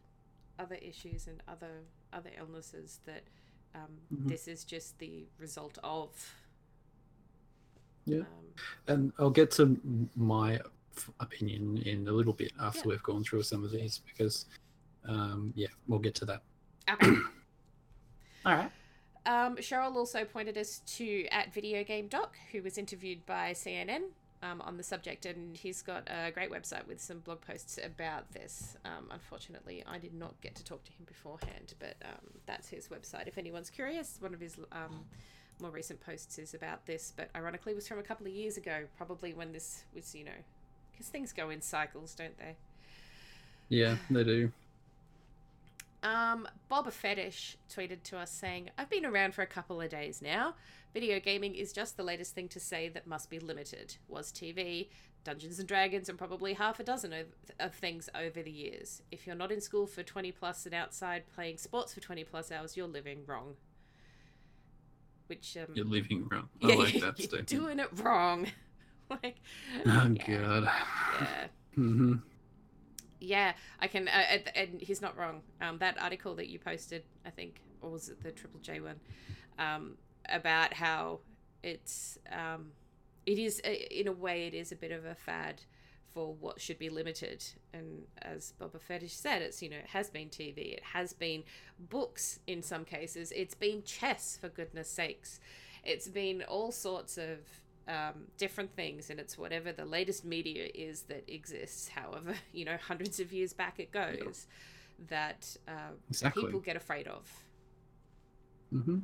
other issues and other other illnesses that um,
Mhm.
this is just the result of.
Yeah.
Um,
And I'll get to my opinion in a little bit after
Yeah.
we've gone through some of these because, um, yeah, we'll get to that.
okay.
All right.
Um, Cheryl also pointed us to at Video Game Doc, who was interviewed by CNN um, on the subject, and he's got a great website with some blog posts about this. Um, unfortunately, I did not get to talk to him beforehand, but um, that's his website. If anyone's curious, one of his um, more recent posts is about this, but ironically, was from a couple of years ago, probably when this was, you know, because things go in cycles, don't they?
Yeah, they do.
Um, Boba Fetish tweeted to us saying, I've been around for a couple of days now. Video gaming is just the latest thing to say that must be limited. Was TV, Dungeons and Dragons, and probably half a dozen of, of things over the years. If you're not in school for 20 plus and outside playing sports for 20 plus hours, you're living wrong. Which, um,
You're living wrong. I
yeah,
like
you're
that statement.
doing it wrong. like,
Oh,
yeah,
God.
yeah.
mm-hmm.
Yeah, I can, uh, and, and he's not wrong. Um, that article that you posted, I think, or was it the Triple J one, um, about how it's, um, it is uh, in a way, it is a bit of a fad for what should be limited. And as Boba Fetish said, it's you know it has been TV, it has been books in some cases, it's been chess for goodness sakes, it's been all sorts of um, different things, and it's whatever the latest media is that exists. However, you know, hundreds of years back it goes that uh,
Exactly.
people get afraid of.
hmm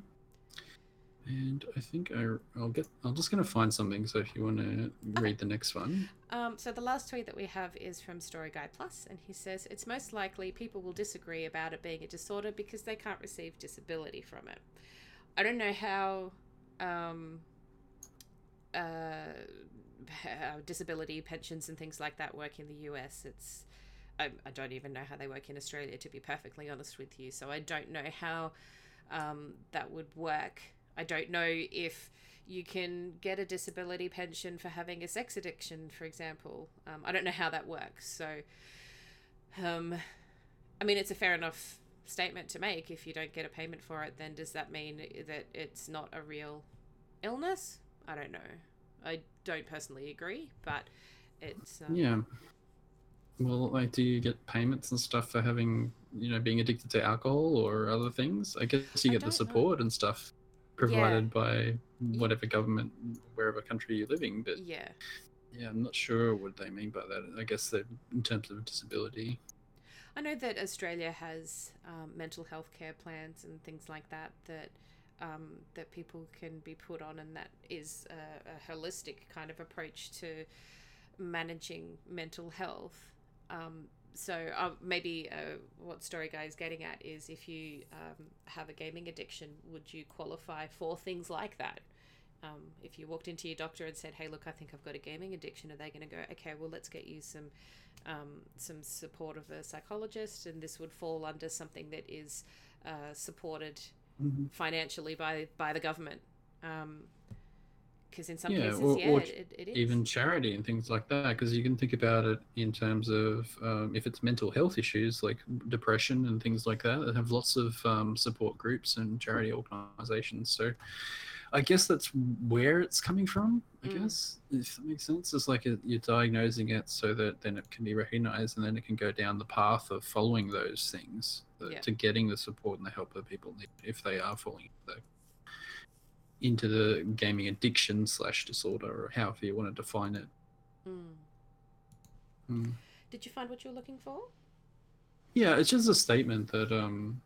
And I think I, I'll get. I'm just going to find something. So if you want to read the next one,
Um, so the last tweet that we have is from Story Guide Plus, and he says it's most likely people will disagree about it being a disorder because they can't receive disability from it. I don't know how, um, uh, how disability pensions and things like that work in the US. It's I, I don't even know how they work in Australia, to be perfectly honest with you. So I don't know how um, that would work. I don't know if you can get a disability pension for having a sex addiction, for example. Um, I don't know how that works. So, um, I mean, it's a fair enough statement to make. If you don't get a payment for it, then does that mean that it's not a real illness? I don't know. I don't personally agree, but it's um,
yeah. Well, like, do you get payments and stuff for having, you know, being addicted to alcohol or other things? I guess you
I
get the
know.
support and stuff provided by whatever government, wherever country you're living. But
yeah.
yeah, I'm not sure what they mean by that. I guess that in terms of disability.
I know that Australia has um, mental health care plans and things like that that um, that people can be put on, and that is a, a holistic kind of approach to managing mental health. Um, so uh, maybe uh, what Story Guy is getting at is if you um, have a gaming addiction, would you qualify for things like that? Um, if you walked into your doctor and said, "Hey, look, I think I've got a gaming addiction," are they going to go, "Okay, well, let's get you some um, some support of a psychologist, and this would fall under something that is uh, supported
Mhm.
financially by by the government. Because in some
Yeah,
cases,
or-
yeah,
or
it, it is.
even charity and things like that because you can think about it in terms of um, if it's mental health issues like depression and things like that that have lots of um, support groups and charity organizations so i guess that's where it's coming from i
Mm.
guess if that makes sense it's like you're diagnosing it so that then it can be recognized and then it can go down the path of following those things uh,
Yeah.
to getting the support and the help that people need if they are falling into the into the gaming addiction slash disorder or however you want to define it.
Mm.
Mm.
Did you find what you were looking for?
Yeah, it's just a statement that um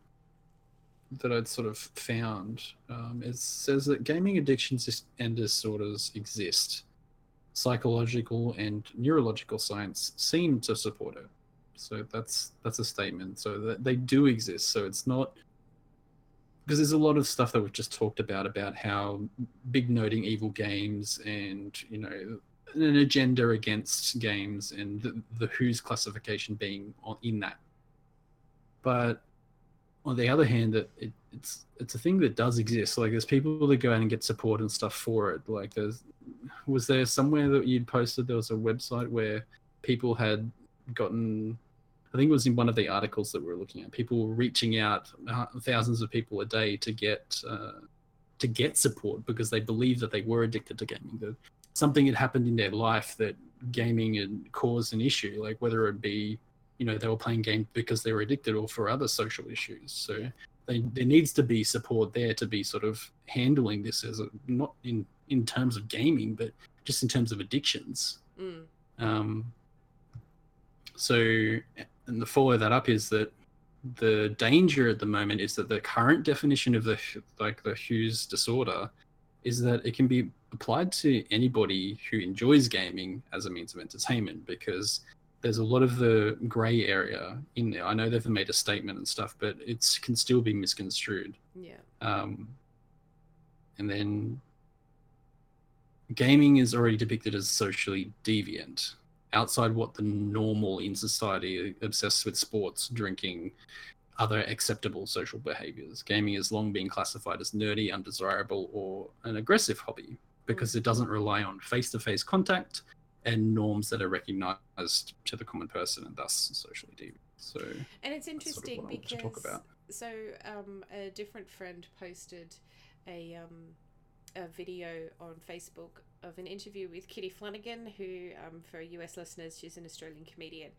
that I'd sort of found. Um, it says that gaming addictions and disorders exist. Psychological and neurological science seem to support it. So that's that's a statement. So that they do exist. So it's not because there's a lot of stuff that we've just talked about about how big noting evil games and you know an agenda against games and the, the WHO's classification being on, in that. But on the other hand it, it, it's it's a thing that does exist. Like there's people that go out and get support and stuff for it. Like there's was there somewhere that you'd posted there was a website where people had gotten I think it was in one of the articles that we were looking at. People were reaching out, uh, thousands of people a day, to get uh, to get support because they believed that they were addicted to gaming. The, something had happened in their life that gaming had caused an issue, like whether it be, you know, they were playing games because they were addicted or for other social issues. So they, there needs to be support there to be sort of handling this as a, not in in terms of gaming, but just in terms of addictions.
Mm.
Um, so, and the follow that up is that the danger at the moment is that the current definition of the like the WHO's disorder is that it can be applied to anybody who enjoys gaming as a means of entertainment because there's a lot of the gray area in there. I know they've made a statement and stuff, but it can still be misconstrued.
Yeah.
Um, and then gaming is already depicted as socially deviant outside what the normal in society obsessed with sports, drinking, other acceptable social behaviors. Gaming has long been classified as nerdy, undesirable, or an aggressive hobby because it doesn't rely on face to face contact and norms that are recognized to the common person and thus socially deviant. So,
and it's
that's sort of
interesting
what I want to
because
talk about.
so um, a different friend posted a um, a video on Facebook of an interview with Kitty Flanagan, who um, for US listeners, she's an Australian comedian,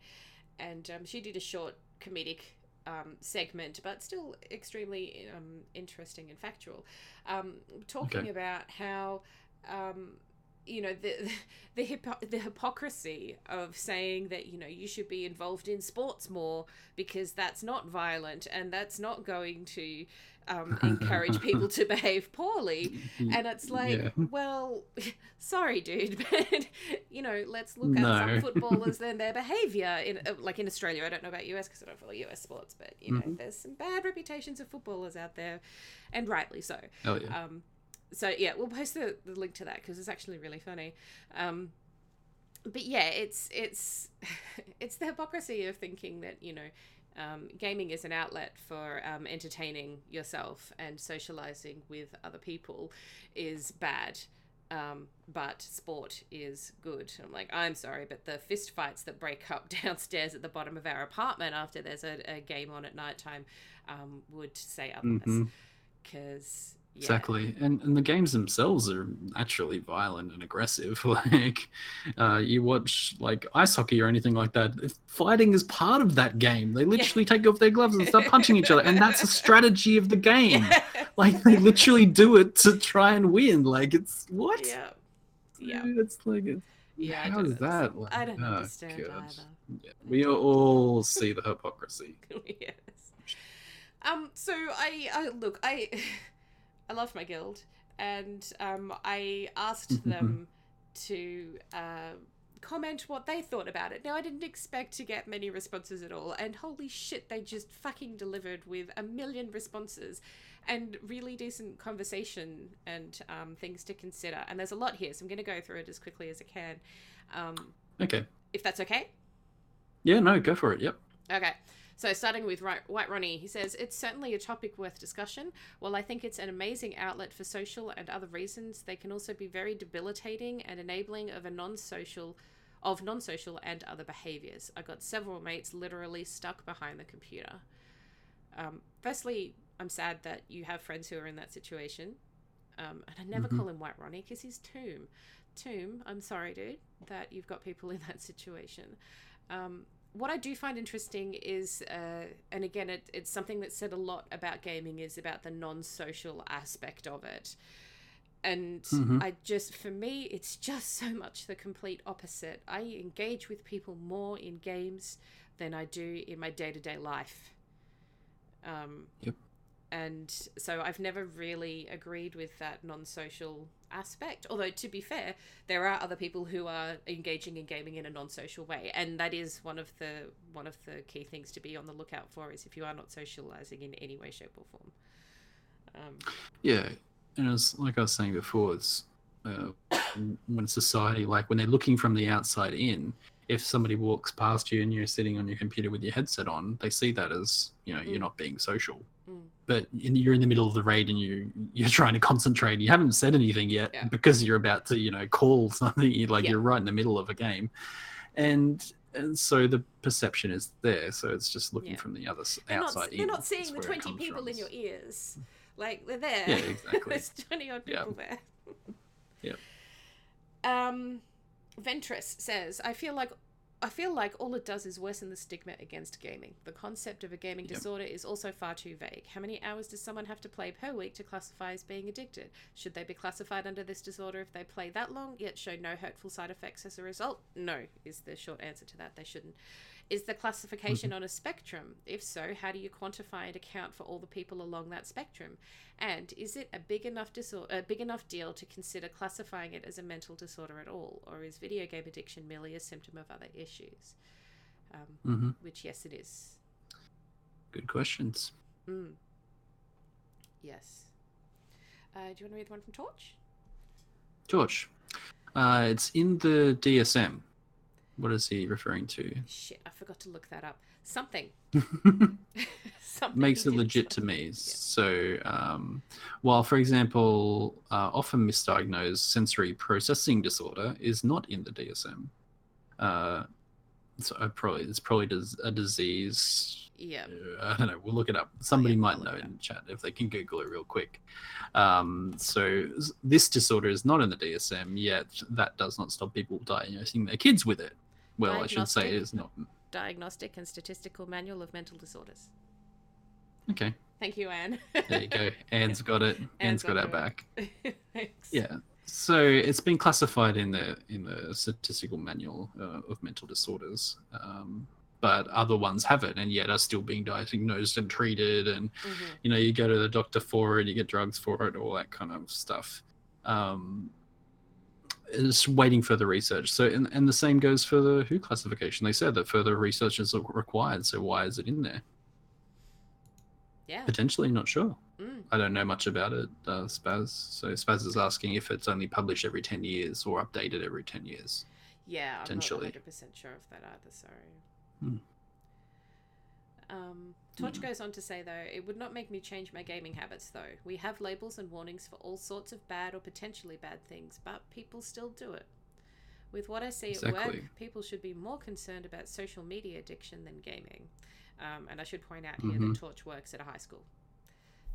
and um, she did a short comedic. Um, segment, but still extremely um, interesting and factual. Um, talking
Okay.
about how um, you know the the hypo- the hypocrisy of saying that you know you should be involved in sports more because that's not violent and that's not going to um, encourage people to behave poorly and it's like
Yeah.
well sorry dude but you know let's look at
No.
some footballers and their behavior in uh, like in australia i don't know about us because i don't follow us sports but you know
Mhm.
there's some bad reputations of footballers out there and rightly so
Hell yeah.
um, so yeah, we'll post the, the link to that because it's actually really funny. Um, but yeah, it's it's it's the hypocrisy of thinking that you know um, gaming is an outlet for um, entertaining yourself and socializing with other people is bad. Um, but sport is good. I'm like, I'm sorry, but the fist fights that break up downstairs at the bottom of our apartment after there's a, a game on at nighttime um, would say otherwise. Because yeah.
Exactly, and and the games themselves are naturally violent and aggressive. Like, uh, you watch like ice hockey or anything like that. if Fighting is part of that game. They literally take off their gloves and start punching each other, and that's a strategy of the game. Like they literally do it to try and win. Like it's what?
yeah. Yeah.
It's like it's,
Yeah. I
how
don't
is that? Like,
I don't
oh,
understand
God.
either.
yeah, we all see the hypocrisy.
yes. Um. So I, I look. I, I love my guild, and um, I asked them to uh, comment what they thought about it. Now I didn't expect to get many responses at all, and holy shit, they just fucking delivered with a million responses. And really decent conversation and um, things to consider. And there's a lot here, so I'm going to go through it as quickly as I can, um,
Okay.
if that's okay.
Yeah. No. Go for it. Yep.
Okay. So, starting with White Ronnie, he says, It's certainly a topic worth discussion. While I think it's an amazing outlet for social and other reasons, they can also be very debilitating and enabling of a non social. Of non social and other behaviors. I got several mates literally stuck behind the computer. Um, firstly, I'm sad that you have friends who are in that situation. Um, and I never
Mhm.
call him White Ronnie because he's Tomb. Tomb, I'm sorry, dude, that you've got people in that situation. Um, what I do find interesting is, uh, and again, it, it's something that's said a lot about gaming, is about the non social aspect of it. And
Mhm.
I just, for me, it's just so much the complete opposite. I engage with people more in games than I do in my day to day life. Um,
Yep.
And so I've never really agreed with that non social aspect. Although, to be fair, there are other people who are engaging in gaming in a non-social way and that is one of the one of the key things to be on the lookout for is if you are not socializing in any way shape or form um,
Yeah, and it's like I was saying before, it's uh, when society, like when they're looking from the outside in, if somebody walks past you and you're sitting on your computer with your headset on, they see that as you know
Mm.
you're not being social.
Mm.
But in, you're in the middle of the raid and you you're trying to concentrate. You haven't said anything yet
Yeah.
because you're about to you know call something. you like
Yeah.
you're right in the middle of a game, and and so the perception is there. So it's just looking
Yeah.
from the other
they're,
outside
not, they're not seeing the 20 people
from.
in your ears like they're there
Yeah, exactly.
there's 20 odd people there
yeah.
Um, Ventress says, I feel like I feel like all it does is worsen the stigma against gaming. The concept of a gaming
Yep.
disorder is also far too vague. How many hours does someone have to play per week to classify as being addicted? Should they be classified under this disorder if they play that long yet show no hurtful side effects as a result? No, is the short answer to that. They shouldn't. Is the classification on a spectrum? If so, how do you quantify and account for all the people along that spectrum? And is it a big enough disorder, a big enough deal to consider classifying it as a mental disorder at all, or is video game addiction merely a symptom of other issues? Um,
hmm
which, yes, it is.
Good questions.
Mm. Yes. Uh, do you want to read the one from Torch?
George, uh, it's in the DSM. What is he referring to?
Shit, I forgot to look that up. Something. Something
Makes it legit to me. So, um, while, for example, uh, often misdiagnosed sensory processing disorder is not in the DSM. Uh, so I probably it's probably dis- a disease.
Yeah.
uh, I don't know. We'll look it up. Somebody
yeah,
might know in the chat if they can Google it real quick. Um, so this disorder is not in the DSM yet. That does not stop people diagnosing their kids with it. Well, I should say it is not.
Diagnostic and Statistical Manual of Mental Disorders.
Okay,
Thank you, Anne.
there you go. Anne's got it. Anne's got our
it.
back.
Thanks.
Yeah. So it's been classified in the in the statistical manual uh, of mental disorders, um, but other ones haven't, and yet are still being diagnosed and treated. And
Mhm.
you know, you go to the doctor for it, you get drugs for it, all that kind of stuff. Um, it's waiting further research. So, and, and the same goes for the WHO classification. They said that further research is required. So why is it in there?
Yeah.
Potentially, not sure.
Mm.
I don't know much about it, uh, Spaz. So Spaz is asking if it's only published every 10 years or updated every 10 years.
Yeah, I'm not
Potentially.
100% sure of that either, sorry.
Hmm.
Um, Torch
Hmm.
goes on to say, though, it would not make me change my gaming habits, though. We have labels and warnings for all sorts of bad or potentially bad things, but people still do it. With what I see at work, people should be more concerned about social media addiction than gaming. Um, and I should point out here
Mhm.
that Torch works at a high school.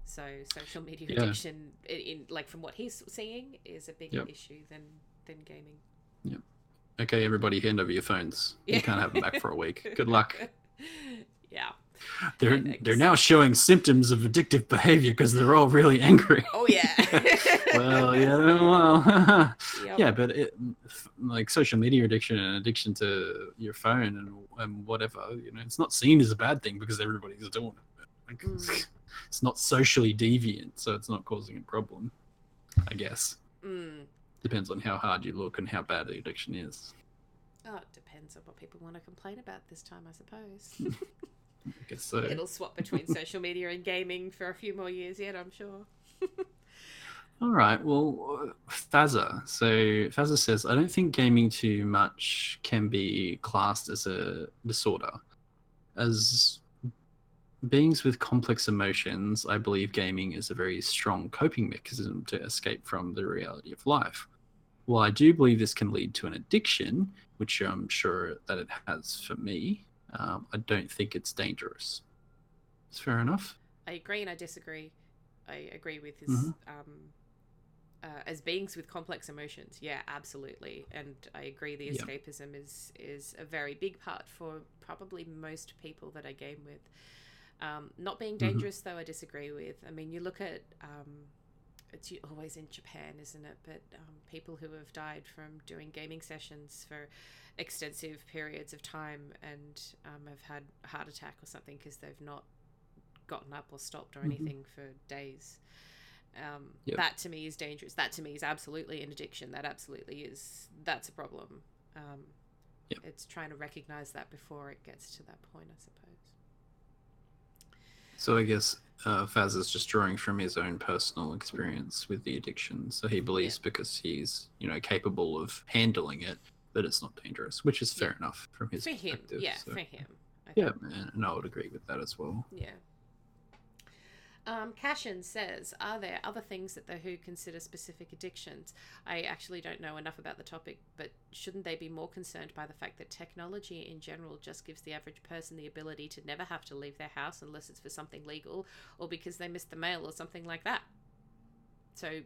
So social media
Yeah.
addiction, in, in like from what he's seeing, is a bigger
Yep.
issue than than gaming. Yep.
Okay, everybody, hand over your phones.
Yeah.
You can't have them back for a week. Good luck.
yeah.
They're they're now showing symptoms of addictive behavior because they're all really angry.
Oh yeah.
well, yeah, well,
Yep.
yeah, but it, like social media addiction and addiction to your phone and, and whatever, you know, it's not seen as a bad thing because everybody's doing it. Like,
Mm.
It's not socially deviant, so it's not causing a problem. I guess
Mm.
depends on how hard you look and how bad the addiction is.
Oh, it depends on what people want to complain about this time, I suppose.
So.
It'll swap between social media and gaming for a few more years yet, I'm sure.
All right. Well, Fazza. So Fazza says, I don't think gaming too much can be classed as a disorder. As beings with complex emotions, I believe gaming is a very strong coping mechanism to escape from the reality of life. While I do believe this can lead to an addiction, which I'm sure that it has for me, um, I don't think it's dangerous. It's fair enough.
I agree and I disagree. I agree with his
Mhm.
um uh, as beings with complex emotions, yeah, absolutely, and I agree. The
Yeah.
escapism is is a very big part for probably most people that I game with. Um, not being
Mhm.
dangerous, though, I disagree with. I mean, you look at um, it's always in Japan, isn't it? But um, people who have died from doing gaming sessions for extensive periods of time and um, have had a heart attack or something because they've not gotten up or stopped or
Mhm.
anything for days. Um,
Yep.
That to me is dangerous. That to me is absolutely an addiction. That absolutely is that's a problem. Um,
Yep.
It's trying to recognize that before it gets to that point, I suppose.
So I guess uh, Faz is just drawing from his own personal experience with the addiction. So he believes because he's, you know, capable of handling it, that it's not dangerous, which is fair
Yeah.
enough from his
For him, yeah,
so-
for him.
Yeah, and I would agree with that as well.
Yeah. Um, Cashin says, "Are there other things that the WHO consider specific addictions? I actually don't know enough about the topic, but shouldn't they be more concerned by the fact that technology in general just gives the average person the ability to never have to leave their house unless it's for something legal or because they missed the mail or something like that? So,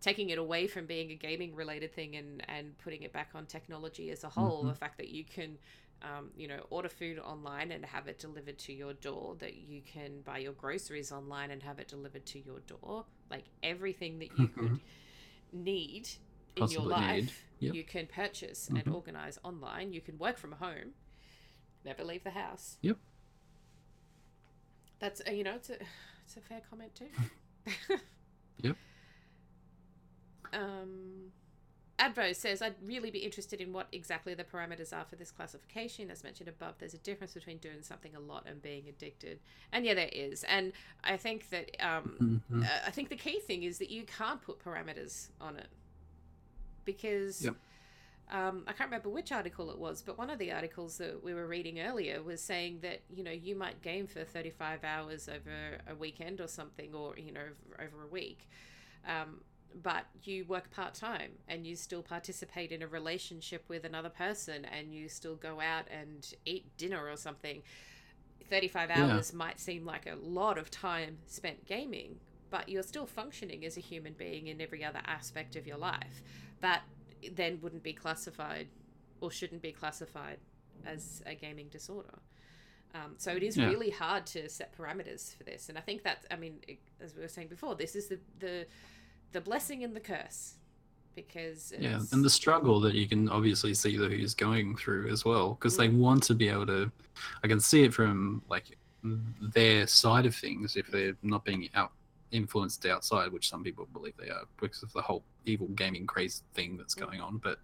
taking it away from being a gaming related thing and and putting it back on technology as a whole
Mhm.
the fact that you can um, you know order food online and have it delivered to your door that you can buy your groceries online and have it delivered to your door like everything that you could need in your life.
Yep.
you can purchase
Mhm.
and organize online you can work from home never leave the house
Yep.
that's uh, you know it's a it's a fair comment too
Yep.
um Advo says, I'd really be interested in what exactly the parameters are for this classification. As mentioned above, there's a difference between doing something a lot and being addicted. And yeah, there is. And I think that um,
Mhm.
uh, I think the key thing is that you can't put parameters on it because
Yep.
um, I can't remember which article it was, but one of the articles that we were reading earlier was saying that you know you might game for 35 hours over a weekend or something, or you know over a week. Um, but you work part time and you still participate in a relationship with another person and you still go out and eat dinner or something. 35
Yeah.
hours might seem like a lot of time spent gaming, but you're still functioning as a human being in every other aspect of your life. That then wouldn't be classified or shouldn't be classified as a gaming disorder. Um, so it is
Yeah.
really hard to set parameters for this, and I think that I mean, as we were saying before, this is the the the blessing and the curse because
Yeah, and the struggle that you can obviously see that he's going through as well, because they want to be able to. I can see it from like their side of things if they're not being out influenced outside, which some people believe they are because of the whole evil gaming craze thing that's going on. But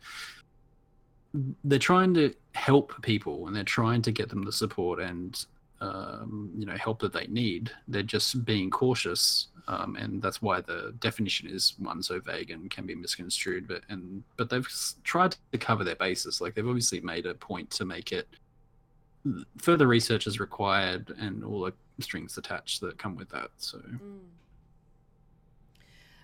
they're trying to help people and they're trying to get them the support and um, you know help that they need. They're just being cautious, um, and that's why the definition is one so vague and can be misconstrued. But and but they've tried to cover their bases. Like they've obviously made a point to make it further research is required and all the strings attached that come with that. So
Mm.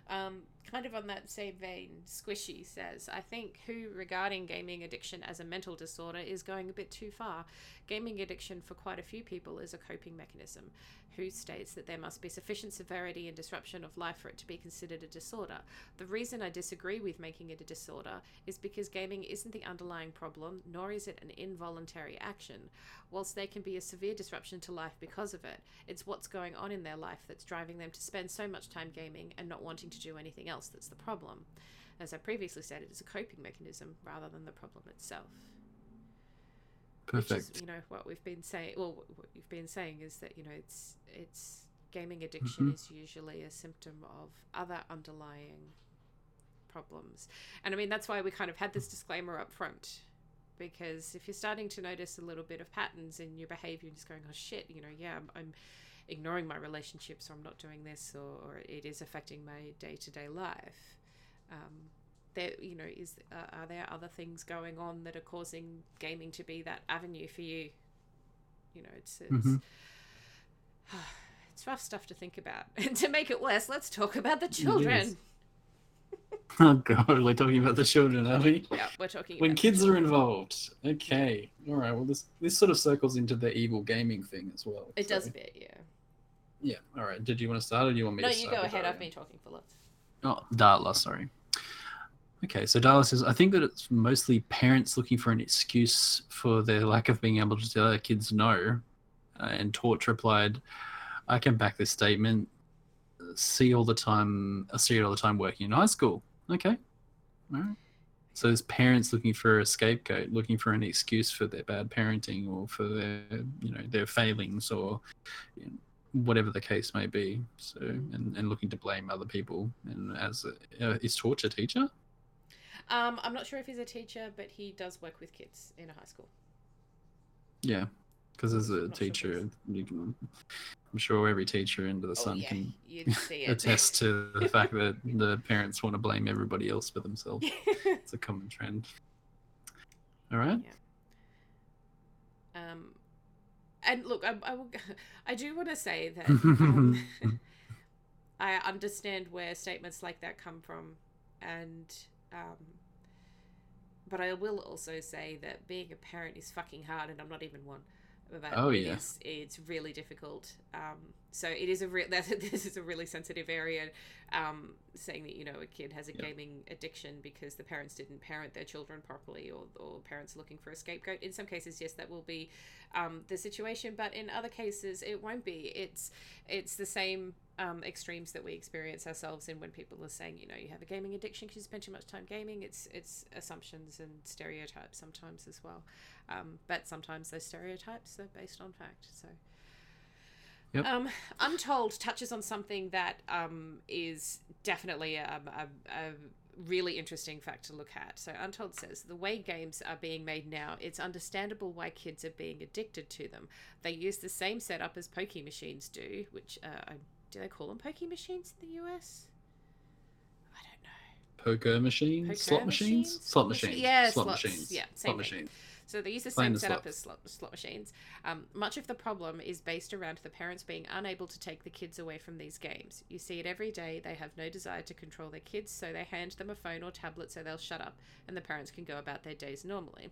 Um, kind of on that same vein, Squishy says, I think WHO regarding gaming addiction as a mental disorder is going a bit too far. Gaming addiction for quite a few people is a coping mechanism. WHO states that there must be sufficient severity and disruption of life for it to be considered a disorder. The reason I disagree with making it a disorder is because gaming isn't the underlying problem, nor is it an involuntary action. Whilst there can be a severe disruption to life because of it, it's what's going on in their life that's driving them to spend so much time gaming and not wanting to do anything else that's the problem. As I previously said, it is a coping mechanism rather than the problem itself. Which
perfect.
is, you know, what we've been saying. Well, what you've been saying is that you know it's it's gaming addiction
Mhm.
is usually a symptom of other underlying problems, and I mean that's why we kind of had this disclaimer up front. Because if you're starting to notice a little bit of patterns in your behavior and just going, oh shit, you know, yeah, I'm, I'm ignoring my relationships or I'm not doing this or, or it is affecting my day to day life. Um, there, you know, is uh, are there other things going on that are causing gaming to be that avenue for you? You know, it's it's,
Mhm.
it's rough stuff to think about. And to make it worse, let's talk about the children.
Oh god, we're talking about the children, are we?
Yeah, we're talking
When kids are involved. Okay. All right. Well, this this sort of circles into the evil gaming thing as well.
It does
so-
a bit, yeah.
Yeah. All right. Did you want to start, or do you want me
No,
to
you go ahead. I've been talking for lots.
Oh, Darla, sorry. Okay, so Darla says, I think that it's mostly parents looking for an excuse for their lack of being able to tell their kids no. Uh, and Torch replied, I can back this statement. See all the time, I see it all the time working in high school. Okay. All right. So there's parents looking for a scapegoat, looking for an excuse for their bad parenting or for their, you know, their failings or you know, whatever the case may be. So and, and looking to blame other people. And as a, uh, is a teacher?
Um, I'm not sure if he's a teacher, but he does work with kids in a high school.
Yeah, because as a
Not sure
teacher, you can. I'm sure every teacher under the
Oh,
sun
yeah,
can
see
attest to the fact that the parents want to blame everybody else for themselves. It's a common trend. All right.
Um, and look, I, I, will, I do want to say that um, I understand where statements like that come from, and um, but I will also say that being a parent is fucking hard, and I'm not even one. But
Oh, yeah.
it's really difficult. Um, so it is a real. This is a really sensitive area. Um, saying that you know a kid has a
Yeah.
gaming addiction because the parents didn't parent their children properly, or or parents looking for a scapegoat. In some cases, yes, that will be um, the situation, but in other cases, it won't be. It's it's the same um, extremes that we experience ourselves in when people are saying, you know, you have a gaming addiction because you spend too much time gaming. It's it's assumptions and stereotypes sometimes as well, um, but sometimes those stereotypes are based on fact. So.
Yep.
Um, Untold touches on something that um, is definitely a, a, a really interesting fact to look at. So, Untold says the way games are being made now, it's understandable why kids are being addicted to them. They use the same setup as Poke machines do, which uh, I- do they call them Poke machines in the US? I don't know.
Poker machines,
Poker
slot machines,
machines?
slot machines,
Yeah,
slot
slots.
machines,
Yeah, same
slot
thing.
machines.
So they use the same setup
slots.
as slot, slot machines. Um, much of the problem is based around the parents being unable to take the kids away from these games. You see it every day. They have no desire to control their kids, so they hand them a phone or tablet so they'll shut up and the parents can go about their days normally.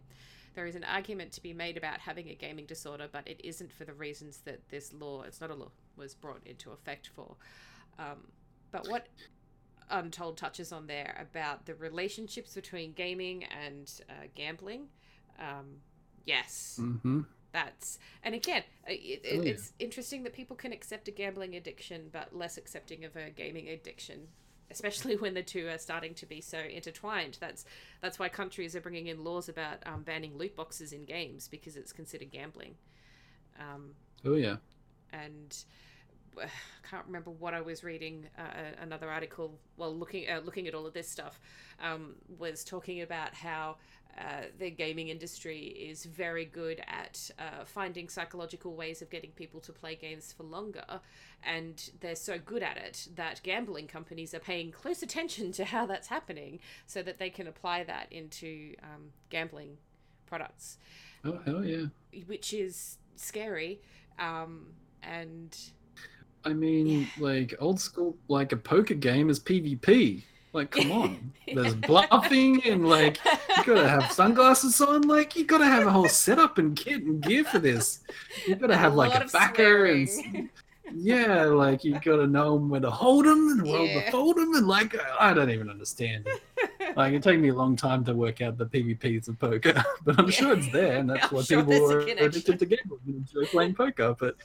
There is an argument to be made about having a gaming disorder, but it isn't for the reasons that this law, it's not a law, was brought into effect for. Um, but what Untold touches on there about the relationships between gaming and uh, gambling. Um, yes,
Mm-hmm.
that's and again, it, it,
Oh, yeah.
it's interesting that people can accept a gambling addiction, but less accepting of a gaming addiction. Especially when the two are starting to be so intertwined. That's that's why countries are bringing in laws about um, banning loot boxes in games because it's considered gambling. Um,
Oh yeah.
and uh, I can't remember what I was reading. Uh, another article, while looking uh, looking at all of this stuff, um, was talking about how uh, the gaming industry is very good at uh, finding psychological ways of getting people to play games for longer, and they're so good at it that gambling companies are paying close attention to how that's happening, so that they can apply that into um, gambling products
Oh hell yeah.
which is scary. Um, and
I mean, like old school, like a poker game is PvP. Like, come on. There's bluffing and like you gotta have sunglasses on. Like, you gotta have a whole setup and kit and gear for this. You gotta have like a backer and yeah, like you gotta know when to hold them and when
Yeah.
to fold them and like I don't even understand. It. Like, it took me a long time to work out the PvPs of poker, but I'm
Yeah.
sure it's there, and that's
I'm
why
sure
people are addicted to gambling and enjoy playing poker. But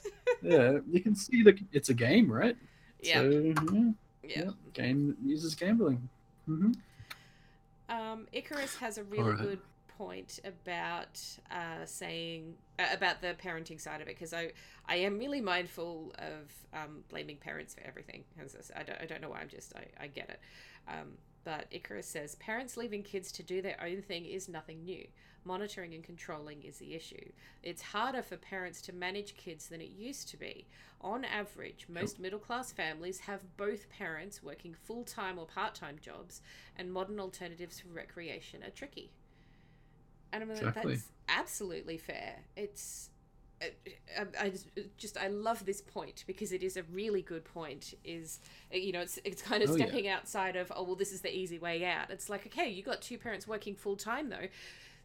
yeah, you can see that it's a game, right?
yeah,
So, yeah,
yeah.
yeah, game uses gambling. hmm
Um, Icarus has a really
Alright.
good point about uh, saying uh, about the parenting side of it because I I am really mindful of um, blaming parents for everything. As I, s- I don't I don't know why I'm just I, I get it. Um, but Icarus says parents leaving kids to do their own thing is nothing new. Monitoring and controlling is the issue. It's harder for parents to manage kids than it used to be. On average, most middle class families have both parents working full time or part time jobs, and modern alternatives for recreation are tricky. And I'm like,
Exactly.
that's absolutely fair. It's. I, I, I just- I love this point because it is a really good point. Is uh, you know it's it's kind of
Oh, yeah.
stepping outside of oh well this is the easy way out. It's like okay you got two parents working full time though,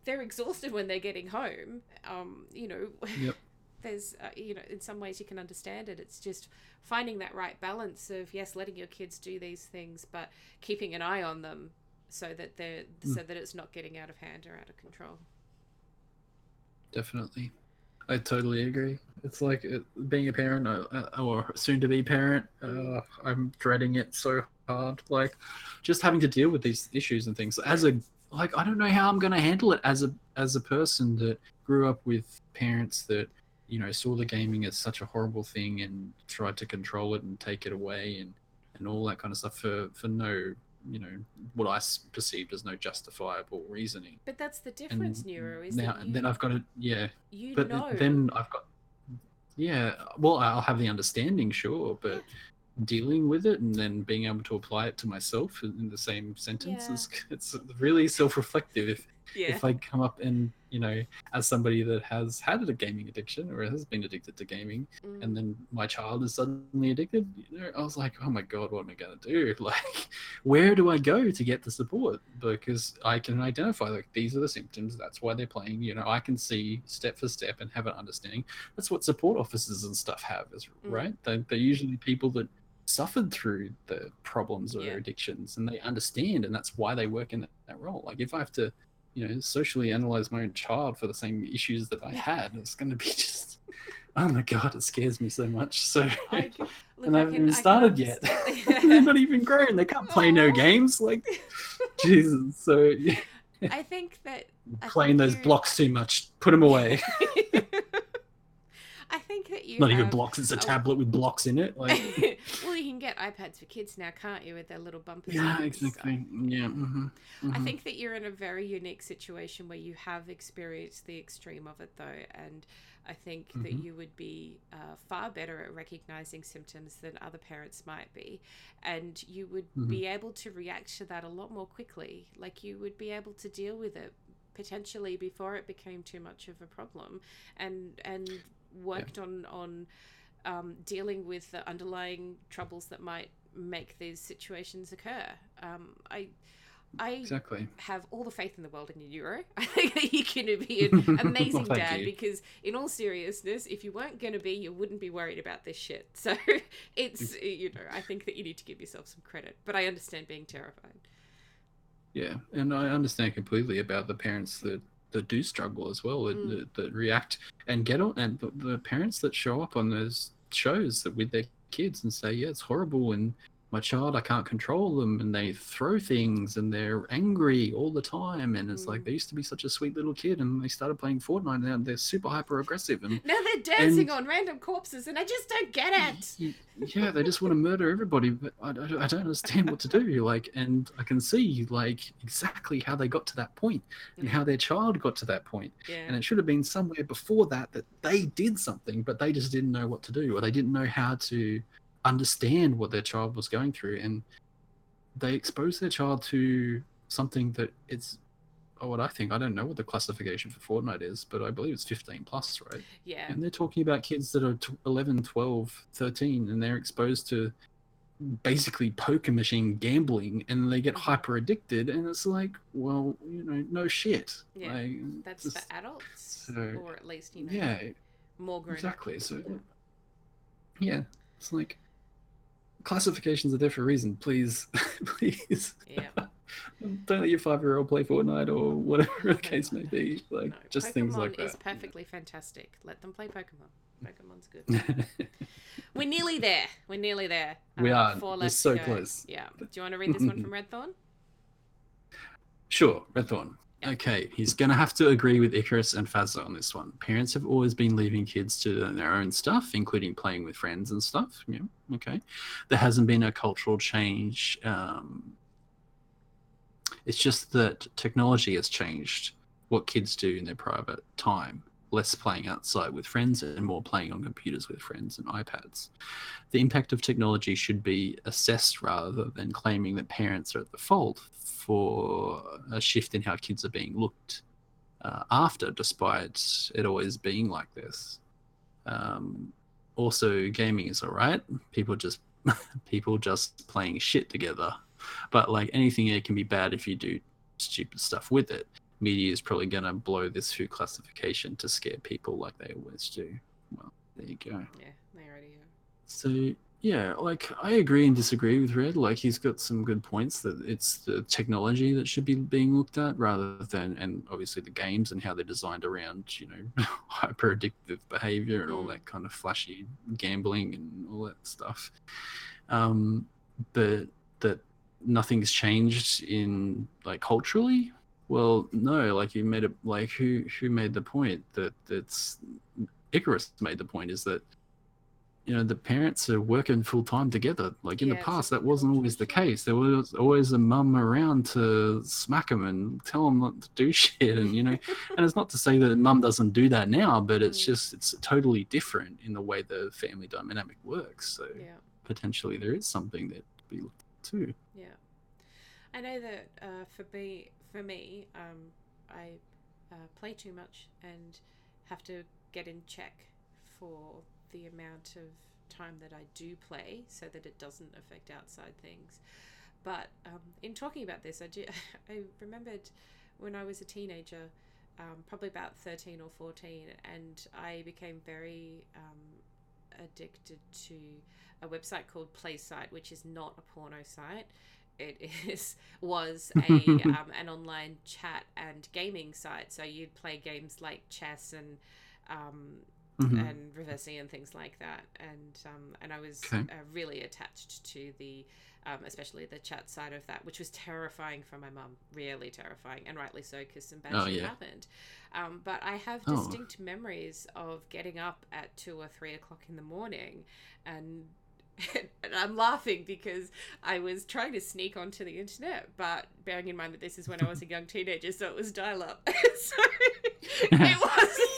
they're exhausted when they're getting home. Um, you know,
Yep.
there's uh, you know in some ways you can understand it. It's just finding that right balance of yes, letting your kids do these things, but keeping an eye on them so that they're
Mm.
so that it's not getting out of hand or out of control.
Definitely. I totally agree. It's like uh, being a parent uh, uh, or soon to be parent. Uh, I'm dreading it so hard. Like just having to deal with these issues and things. As a like, I don't know how I'm going to handle it as a as a person that grew up with parents that you know saw the gaming as such a horrible thing and tried to control it and take it away and and all that kind of stuff for for no you know what I perceived as no justifiable reasoning.
But that's the
And
difference, Neuro, is
now
and you,
then I've got to yeah
you
but
know
then I've got yeah. Well, I'll have the understanding, sure, but dealing with it and then being able to apply it to myself in the same sentence
Yeah.
is it's really self-reflective. If
yeah.
if I come up and you know, as somebody that has had a gaming addiction or has been addicted to gaming,
Mm.
and then my child is suddenly addicted, you know, I was like, oh my god, what am I gonna do? Like, where do I go to get the support? Because I can identify like these are the symptoms. That's why they're playing. You know, I can see step for step and have an understanding. That's what support officers and stuff have, is
Mm.
right? They, they're usually people that suffered through the problems or
Yeah.
addictions and they understand and that's why they work in that, that role. Like if i have to you know socially analyze my own child for the same issues that i had it's going to be just oh my god it scares me so much. So
I, look,
and i
I
haven't even started yet.
understand-
they're not even grown they can't play no games. Like jesus. So yeah,
I think that I
playing
think
those
you-
blocks too much. Put them away
I think that you
not even blocks it's a tablet with blocks in it like
well, you can get iPads for kids now, can't you, with their little bumpers?
yeah exactly yeah hmm
I think that you're in a very unique situation where you have experienced the extreme of it, though, and I think that
Mhm.
you would be uh, far better at recognizing symptoms than other parents might be, and you would
Mhm.
be able to react to that a lot more quickly. Like you would be able to deal with it potentially before it became too much of a problem, and and worked on on um, dealing with the underlying troubles that might make these situations occur. Um, I. I
exactly
have all the faith in the world in you Neuro. I think that you're going to be an amazing
Thank
dad
you.
because, in all seriousness, if you weren't going to be, you wouldn't be worried about this shit. So it's, you know, I think that you need to give yourself some credit. But I understand being terrified.
Yeah, and I understand completely about the parents that that do struggle as well, that,
Mm.
that, that react and get on, and the, the parents that show up on those shows that with their kids and say, "Yeah, it's horrible," and my child, I can't control them, and they throw things and they're angry all the time, and it's like
Mm.
they used to be such a sweet little kid, and they started playing Fortnite, and now they're super hyper aggressive, and
Now they're dancing
And-
on random corpses, and I just don't get it.
Yeah they just want to murder everybody but I, I, I don't understand what to do like and i can see like exactly how they got to that point and how their child got to that point
Yeah.
and it should have been somewhere before that that they did something but they just didn't know what to do or they didn't know how to understand what their child was going through and they expose their child to something that it's oh, what i think i don't know what the classification for fortnite is but i believe it's 15 plus right
yeah.
and they're talking about kids that are tw 11 12 13 and they're exposed to basically poker machine gambling and they get
Mhm.
hyper addicted and it's like well you know no shit
Yeah,
like,
That's
just-
for adults,
so-
or at least, you know,
yeah
more grown
exactly so yeah it's like classifications are there for a reason please please
Yeah.
don't let your five year old play fortnite or whatever the case may be like
No,
just
Pokemon
things like
is
that
perfectly fantastic. Let them play Pokemon. Pokemon's good. We're nearly there. We're nearly there.
We
Uh,
are.
Four
We're so
go.
close.
Yeah. Do you want to read this one from Redthorn?
Sure, Redthorn. Okay, he's going to have to agree with Icarus and Fazza on this one. Parents have always been leaving kids to their own stuff, including playing with friends and stuff. Yeah, okay. There hasn't been a cultural change. Um, it's just that technology has changed what kids do in their private time. Less playing outside with friends and more playing on computers with friends and iPads. The impact of technology should be assessed rather than claiming that parents are at the fault for a shift in how kids are being looked uh, after, despite it always being like this. Um, also, gaming is alright. People just people just playing shit together, but like anything, it can be bad if you do stupid stuff with it. Media is probably gonna blow this through classification to scare people like they always do. Well, there you go.
Yeah, they already are.
So yeah, like I agree and disagree with Red. Like he's got some good points that it's the technology that should be being looked at rather than and obviously the games and how they're designed around, you know, hyper addictive behavior and all
Mm.
that kind of flashy gambling and all that stuff. Um but that nothing's changed in like culturally. Well, no, like you made it like who who made the point that that's Icarus made the point is that you know the parents are working full time together. Like in
Yeah,
the past, that wasn't always the case. There was always a mum around to smack them and tell them not to do shit. And you know, and it's not to say that mum doesn't do that now, but it's
Mm.
just it's totally different in the way the family dynamic works. So
Yeah.
potentially there is something that to be looked at too.
Yeah, I know that uh, for me, for me, um, I uh, play too much and have to get in check for the amount of time that I do play so that it doesn't affect outside things. But um, in talking about this, I do I remembered when I was a teenager, um, probably about thirteen or fourteen, and I became very um, addicted to a website called PlaySite, which is not a porno site. It is was a um, an online chat and gaming site. So you'd play games like chess and um,
Mhm.
and Reversi and things like that. And um, and I was
Okay.
uh, really attached to the, um, especially the chat side of that, which was terrifying for my mum, really terrifying, and rightly so because some bad
Oh,
shit
yeah.
happened. Um, but I have
Oh.
distinct memories of getting up at two or three o'clock in the morning, and. And I'm laughing because I was trying to sneak onto the internet, but bearing in mind that this is when I was a young teenager, so it was dial up. so it wasn't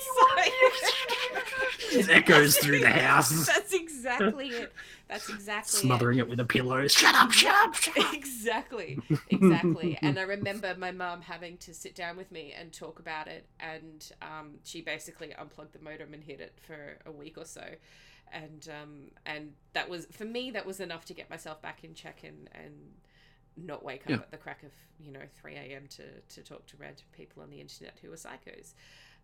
It echoes through the house.
That's exactly it. That's exactly
Smothering it with a pillow. Shut up, shut up, shut up.
Exactly, exactly. and I remember my mum having to sit down with me and talk about it, and um, she basically unplugged the modem and hid it for a week or so. And um, and that was for me that was enough to get myself back in check and, and not wake up
Yeah.
at the crack of you know three a.m. to to talk to random people on the internet who are psychos.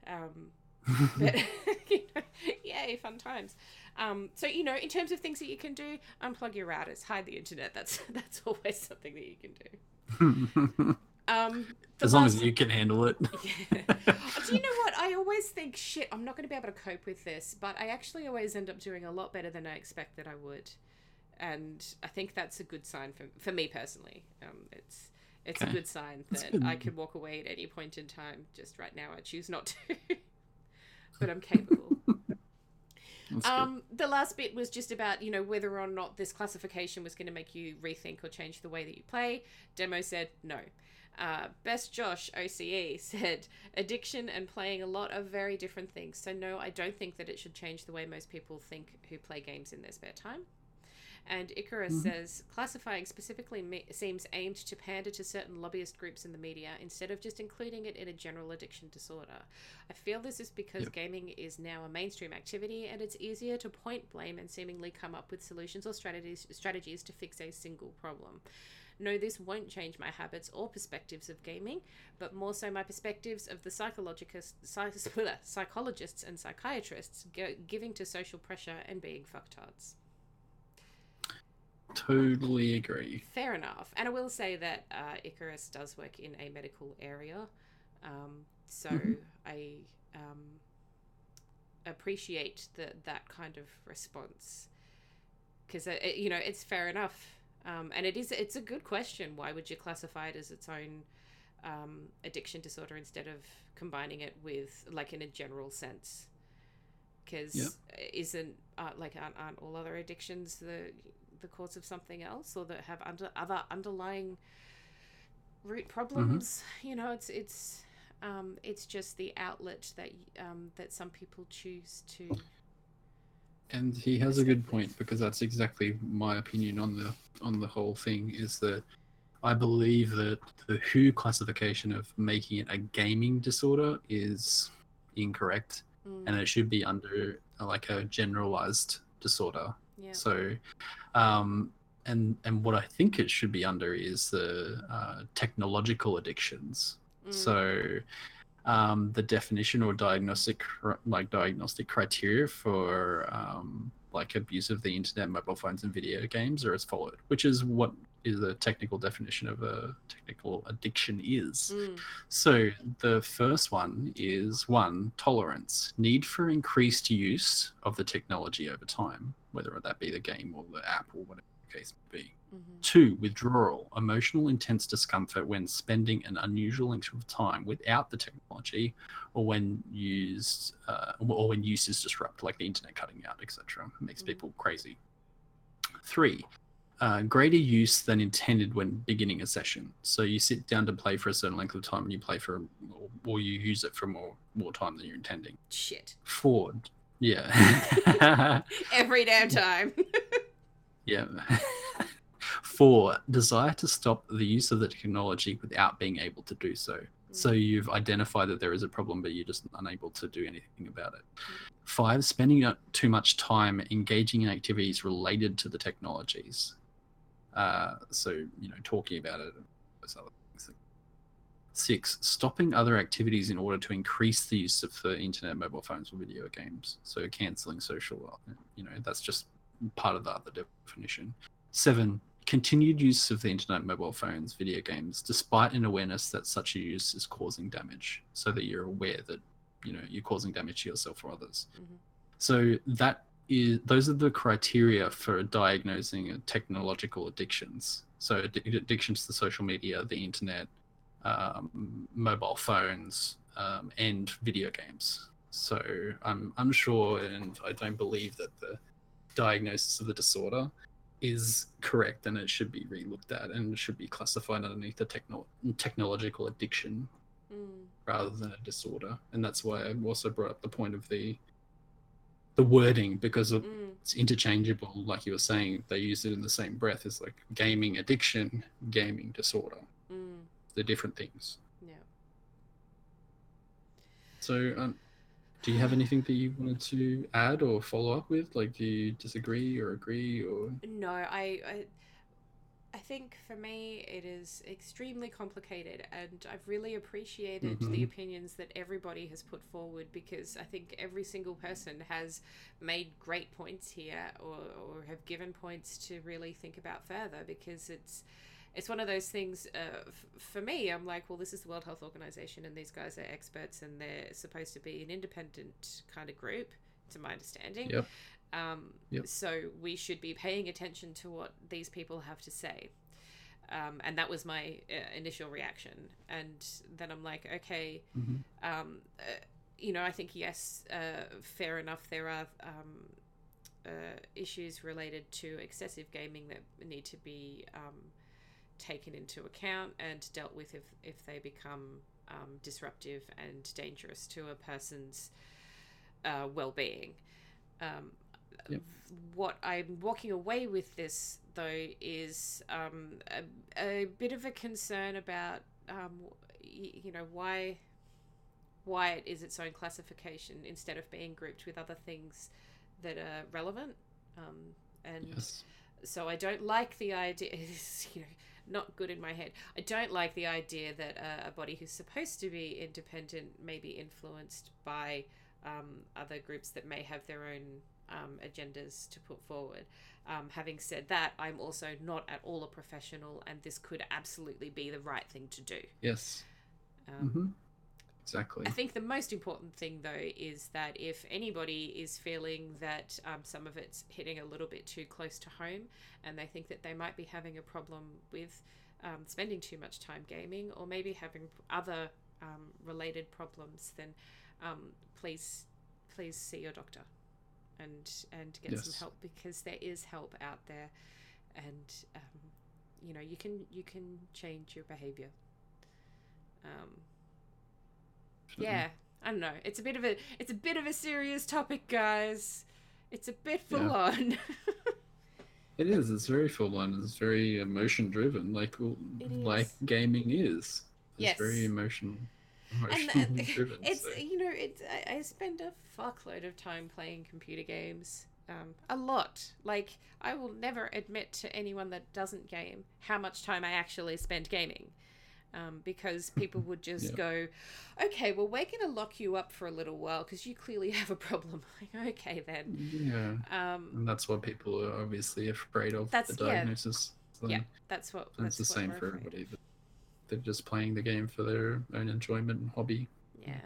Um, but you know, yay, fun times. Um, so you know, in terms of things that you can do, unplug your routers, hide the internet. That's that's always something that you can do. Um,
as long
last-
as you can handle it.
Yeah. do you know what? I always think, shit, I'm not going to be able to cope with this, but I actually always end up doing a lot better than I expect that I would, and I think that's a good sign for for me personally. Um, it's it's a good sign that
good.
I could walk away at any point in time. Just right now, I choose not to, but I'm capable. Um, the last bit was just about you know whether or not this classification was going to make you rethink or change the way that you play. Demo said no. Uh, Best Josh OCE said addiction and playing a lot are very different things. So no, I don't think that it should change the way most people think who play games in their spare time. And Icarus
Mhm.
says classifying specifically me- seems aimed to pander to certain lobbyist groups in the media instead of just including it in a general addiction disorder. I feel this is because
Yep.
gaming is now a mainstream activity and it's easier to point blame and seemingly come up with solutions or strategies strategies to fix a single problem. No, this won't change my habits or perspectives of gaming, but more so my perspectives of the psychologists, psychologists and psychiatrists giving to social pressure and being fucktards.
Totally agree.
Fair enough. And I will say that uh, Icarus does work in a medical area. Um, so
Mhm.
I um, appreciate the, that kind of response. Because, you know, it's fair enough. Um, and it is, it's a good question. Why would you classify it as its own um, addiction disorder instead of combining it with, like, in a general sense? Because
Yep.
isn't, uh, like, aren't, aren't all other addictions the the cause of something else or that have under other underlying root problems you know it's it's um, it's just the outlet that um, that some people choose to
And he has a good point because that's exactly my opinion on the on the whole thing is that I believe that the WHO classification of making it a gaming disorder is incorrect
mm,
and it should be under like a generalized disorder.
yeah
So, um, and and what I think it should be under is the uh, technological addictions.
mm,
So, um, the definition or diagnostic like diagnostic criteria for um, like abuse of the internet, mobile phones, and video games are as followed, which is what is the technical definition of a technical addiction is.
mm,
So the first one is one tolerance, need for increased use of the technology over time, whether that be the game or the app or whatever case may be.
mhm,
Two, withdrawal, emotional intense discomfort when spending an unusual length of time without the technology, or when used, uh, or when use is disrupted, like the internet cutting out, etc. Makes
Mhm.
people crazy. Three, uh, greater use than intended when beginning a session. So you sit down to play for a certain length of time, and you play for, or, or you use it for more more time than you're intending.
shit
Four, yeah.
every damn time
Yeah. Four, desire to stop the use of the technology without being able to do so. So you've identified that there is a problem, but you're just unable to do anything about it. Five, spending too much time engaging in activities related to the technologies. Uh, so, you know, talking about it. those other things. Six, stopping other activities in order to increase the use of the internet, mobile phones, or video games. So canceling social, you know, that's just part of the other definition. Seven, continued use of the internet, mobile phones, video games, despite an awareness that such a use is causing damage, so that you're aware that you know you're causing damage to yourself or others.
Mhm.
So that is those are the criteria for diagnosing technological addictions. So addic- addictions to social media, the internet, um, mobile phones, um, and video games. So I'm unsure, and I don't believe that the diagnosis of the disorder is correct and it should be relooked at and should be classified underneath the techno- technological addiction
Mm.
rather than a disorder and that's why i also brought up the point of the the wording because of,
Mm.
it's interchangeable like you were saying they use it in the same breath as like gaming addiction gaming disorder
Mm.
they're different things
Yeah.
so um, do you have anything that you wanted to add or follow up with like do you disagree or agree or
No, I, I I think for me it is extremely complicated and I've really appreciated the
Mhm.
opinions that everybody has put forward because I think every single person has made great points here or, or have given points to really think about further because it's it's one of those things uh, f- for me i'm like well this is the world health organization and these guys are experts and they're supposed to be an independent kind of group to my understanding
Yep.
um,
Yep.
so we should be paying attention to what these people have to say um, and that was my uh, initial reaction and then i'm like okay
Mhm.
um, uh, you know, I think yes, uh, fair enough. There are um, uh, issues related to excessive gaming that need to be um, taken into account and dealt with if if they become um, disruptive and dangerous to a person's uh, well-being. Um,
Yep.
What I'm walking away with this though is um, a, a bit of a concern about um, you know why why it is its own classification instead of being grouped with other things that are relevant. Um, and
yes
so I don't like the idea. You know, not good in my head. I don't like the idea that uh, a body who's supposed to be independent may be influenced by um, other groups that may have their own um, agendas to put forward. Um, having said that, I'm also not at all a professional, and this could absolutely be the right thing to do.
yes
Um,
hmm exactly
I think the most important thing, though, is that if anybody is feeling that um, some of it's hitting a little bit too close to home and they think that they might be having a problem with um, spending too much time gaming or maybe having other um, related problems, then um, please, please see your doctor and and get some help because there is help out there, and um, you know you can you can change your behavior. Um, yeah, I don't know. It's a bit of a it's a bit of a serious topic, guys. It's a bit full
Yeah.
on.
It is. It's very full on. It's very emotion driven, like like gaming is. It's
Yes.
very emotion
and
emotionally
uh,
driven.
it's
so-
you know it's I, I spend a fuckload of time playing computer games. Um, a lot. Like I will never admit to anyone that doesn't game how much time I actually spend gaming. Um, because people would just
Yeah.
go, okay, well, we're going to lock you up for a little while because you clearly have a problem. Like, okay, then.
yeah,
Um,
and that's what people are obviously afraid of.
That's-
the
yeah.
diagnosis. So
yeah, that's what. that's
the same for everybody. They're just playing the game for their own enjoyment and hobby.
Yeah.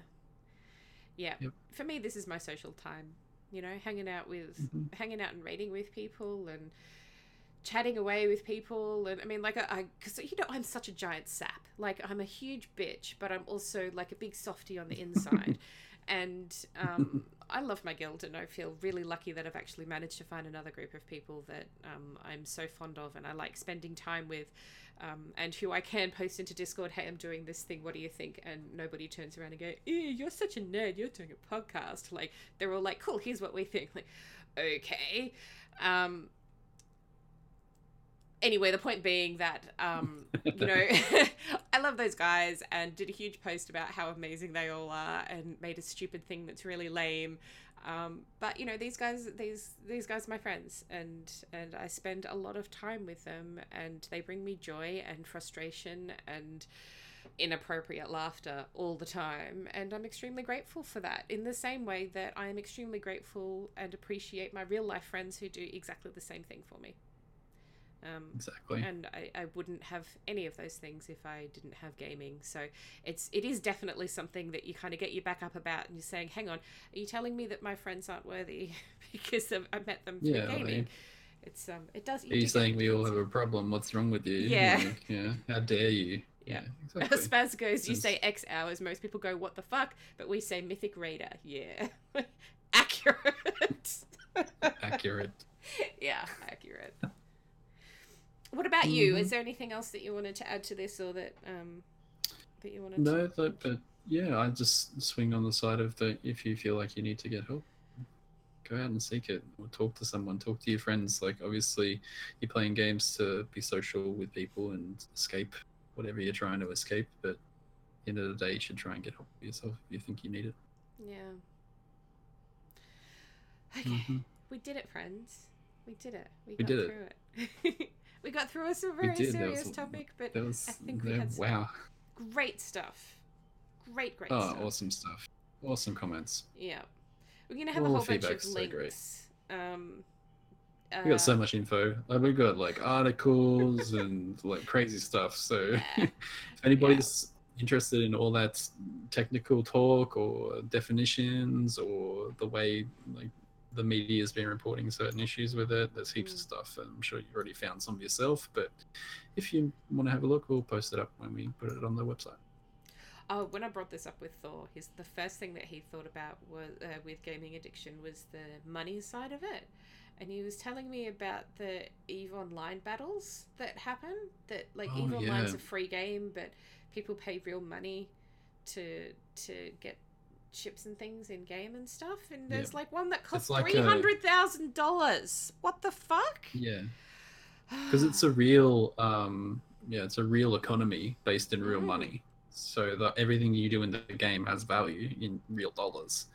Yeah.
Yep.
For me, this is my social time. You know, hanging out with,
Mhm.
hanging out and reading with people and chatting away with people. And I mean, like, I, because, you know, I'm such a giant sap. Like, I'm a huge bitch, but I'm also like a big softy on the inside. and um, I love my guild, and I feel really lucky that I've actually managed to find another group of people that um, I'm so fond of and I like spending time with um, and who I can post into Discord, hey, I'm doing this thing, what do you think? And nobody turns around and go, you're such a nerd, you're doing a podcast. Like, they're all like, cool, here's what we think. Like, okay. Um, anyway, the point being that um, you know, I love those guys and did a huge post about how amazing they all are and made a stupid thing that's really lame. Um, but you know, these guys, these these guys are my friends, and and I spend a lot of time with them, and they bring me joy and frustration and inappropriate laughter all the time and i'm extremely grateful for that in the same way that i am extremely grateful and appreciate my real life friends who do exactly the same thing for me um,
exactly.
And I, I wouldn't have any of those things if I didn't have gaming. So it's it is definitely something that you kind of get your back up about, and you're saying, "Hang on, are you telling me that my friends aren't worthy because of, I met them through
Yeah,
gaming?" It's um, it does.
Are you saying we all have a problem? What's wrong with you?
Yeah.
Like, yeah. How dare you?
Yeah.
exactly.
Spaz goes, you say X hours. Most people go, what the fuck? But we say Mythic Raider. Yeah. accurate.
Accurate.
yeah, accurate. What about you?
Mhm.
Is there anything else that you wanted to add to this or that um that you wanted
No,
to
that, but yeah, I just swing on the side of the if you feel like you need to get help, go out and seek it or talk to someone, talk to your friends. Like, obviously, you're playing games to be social with people and escape whatever you're trying to escape, but at the end of the day, you should try and get help for yourself if you think you need it.
Yeah. Okay.
Mhm.
We did it, friends. We did it. We,
We
got
did it.
through it. we got through a very
did,
serious
was-
topic, but
was
I think we had some
wow.
great stuff. Great, great
Oh,
stuff.
awesome stuff. Awesome comments.
Yeah. We're gonna have
All
a whole bunch of
feedback's so
links. Um
We got so
uh,
much info. Like we got like articles and like crazy stuff. So
Yeah.
if anybody's interested in all that technical talk or definitions or the way like the media has been reporting certain issues with it, there's heaps of
Mm.
stuff. And I'm sure you already found some yourself. But if you want to have a look, we'll post it up when we put it on the website.
Oh, when I brought this up with Thor, his the first thing that he thought about was uh, with gaming addiction was the money side of it, and he was telling me about the Eve Online battles that happen. That like
Oh,
Eve Online's
yeah.
a free game, but people pay real money to to get chips and things in game and stuff. And there's like one that costs
like
three hundred thousand dollars. What the fuck?
Yeah. because it's a real um yeah it's a real economy based in real
Mm.
money so that everything you do in the game has value in real dollars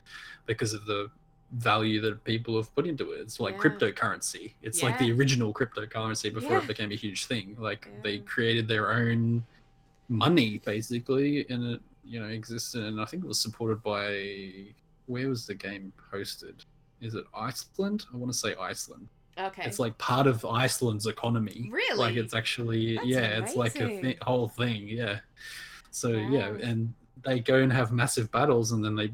because of the value that people have put into it it's like
Yeah.
cryptocurrency it's like the original cryptocurrency before
Yeah.
it became a huge thing like they created their own money basically and it you know existed and i think it was supported by where was the game hosted is it iceland i want to say iceland
okay.
it's like part of Iceland's economy.
Really?
Like it's actually
That's
yeah, it's like a
amazing.
thi- whole thing. Yeah. So yeah, and they go and have massive battles, and then they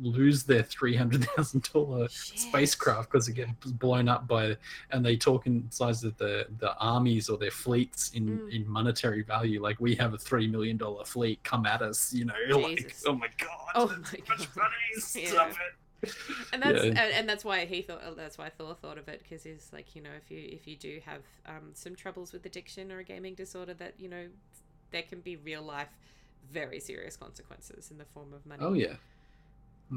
lose their three hundred thousand dollar spacecraft because it gets blown up by, and they talk in size of the the armies or their fleets in
Mm.
in monetary value. Like we have a three million dollar fleet, come at us, you know? Like oh my god,
Oh my
much
God.
money,
Yeah.
stop it.
and that's
Yeah.
and, and that's why he thought oh, that's why Thor thought of it because he's like you know if you if you do have um, some troubles with addiction or a gaming disorder that you know there can be real life very serious consequences in the form of money.
Oh yeah.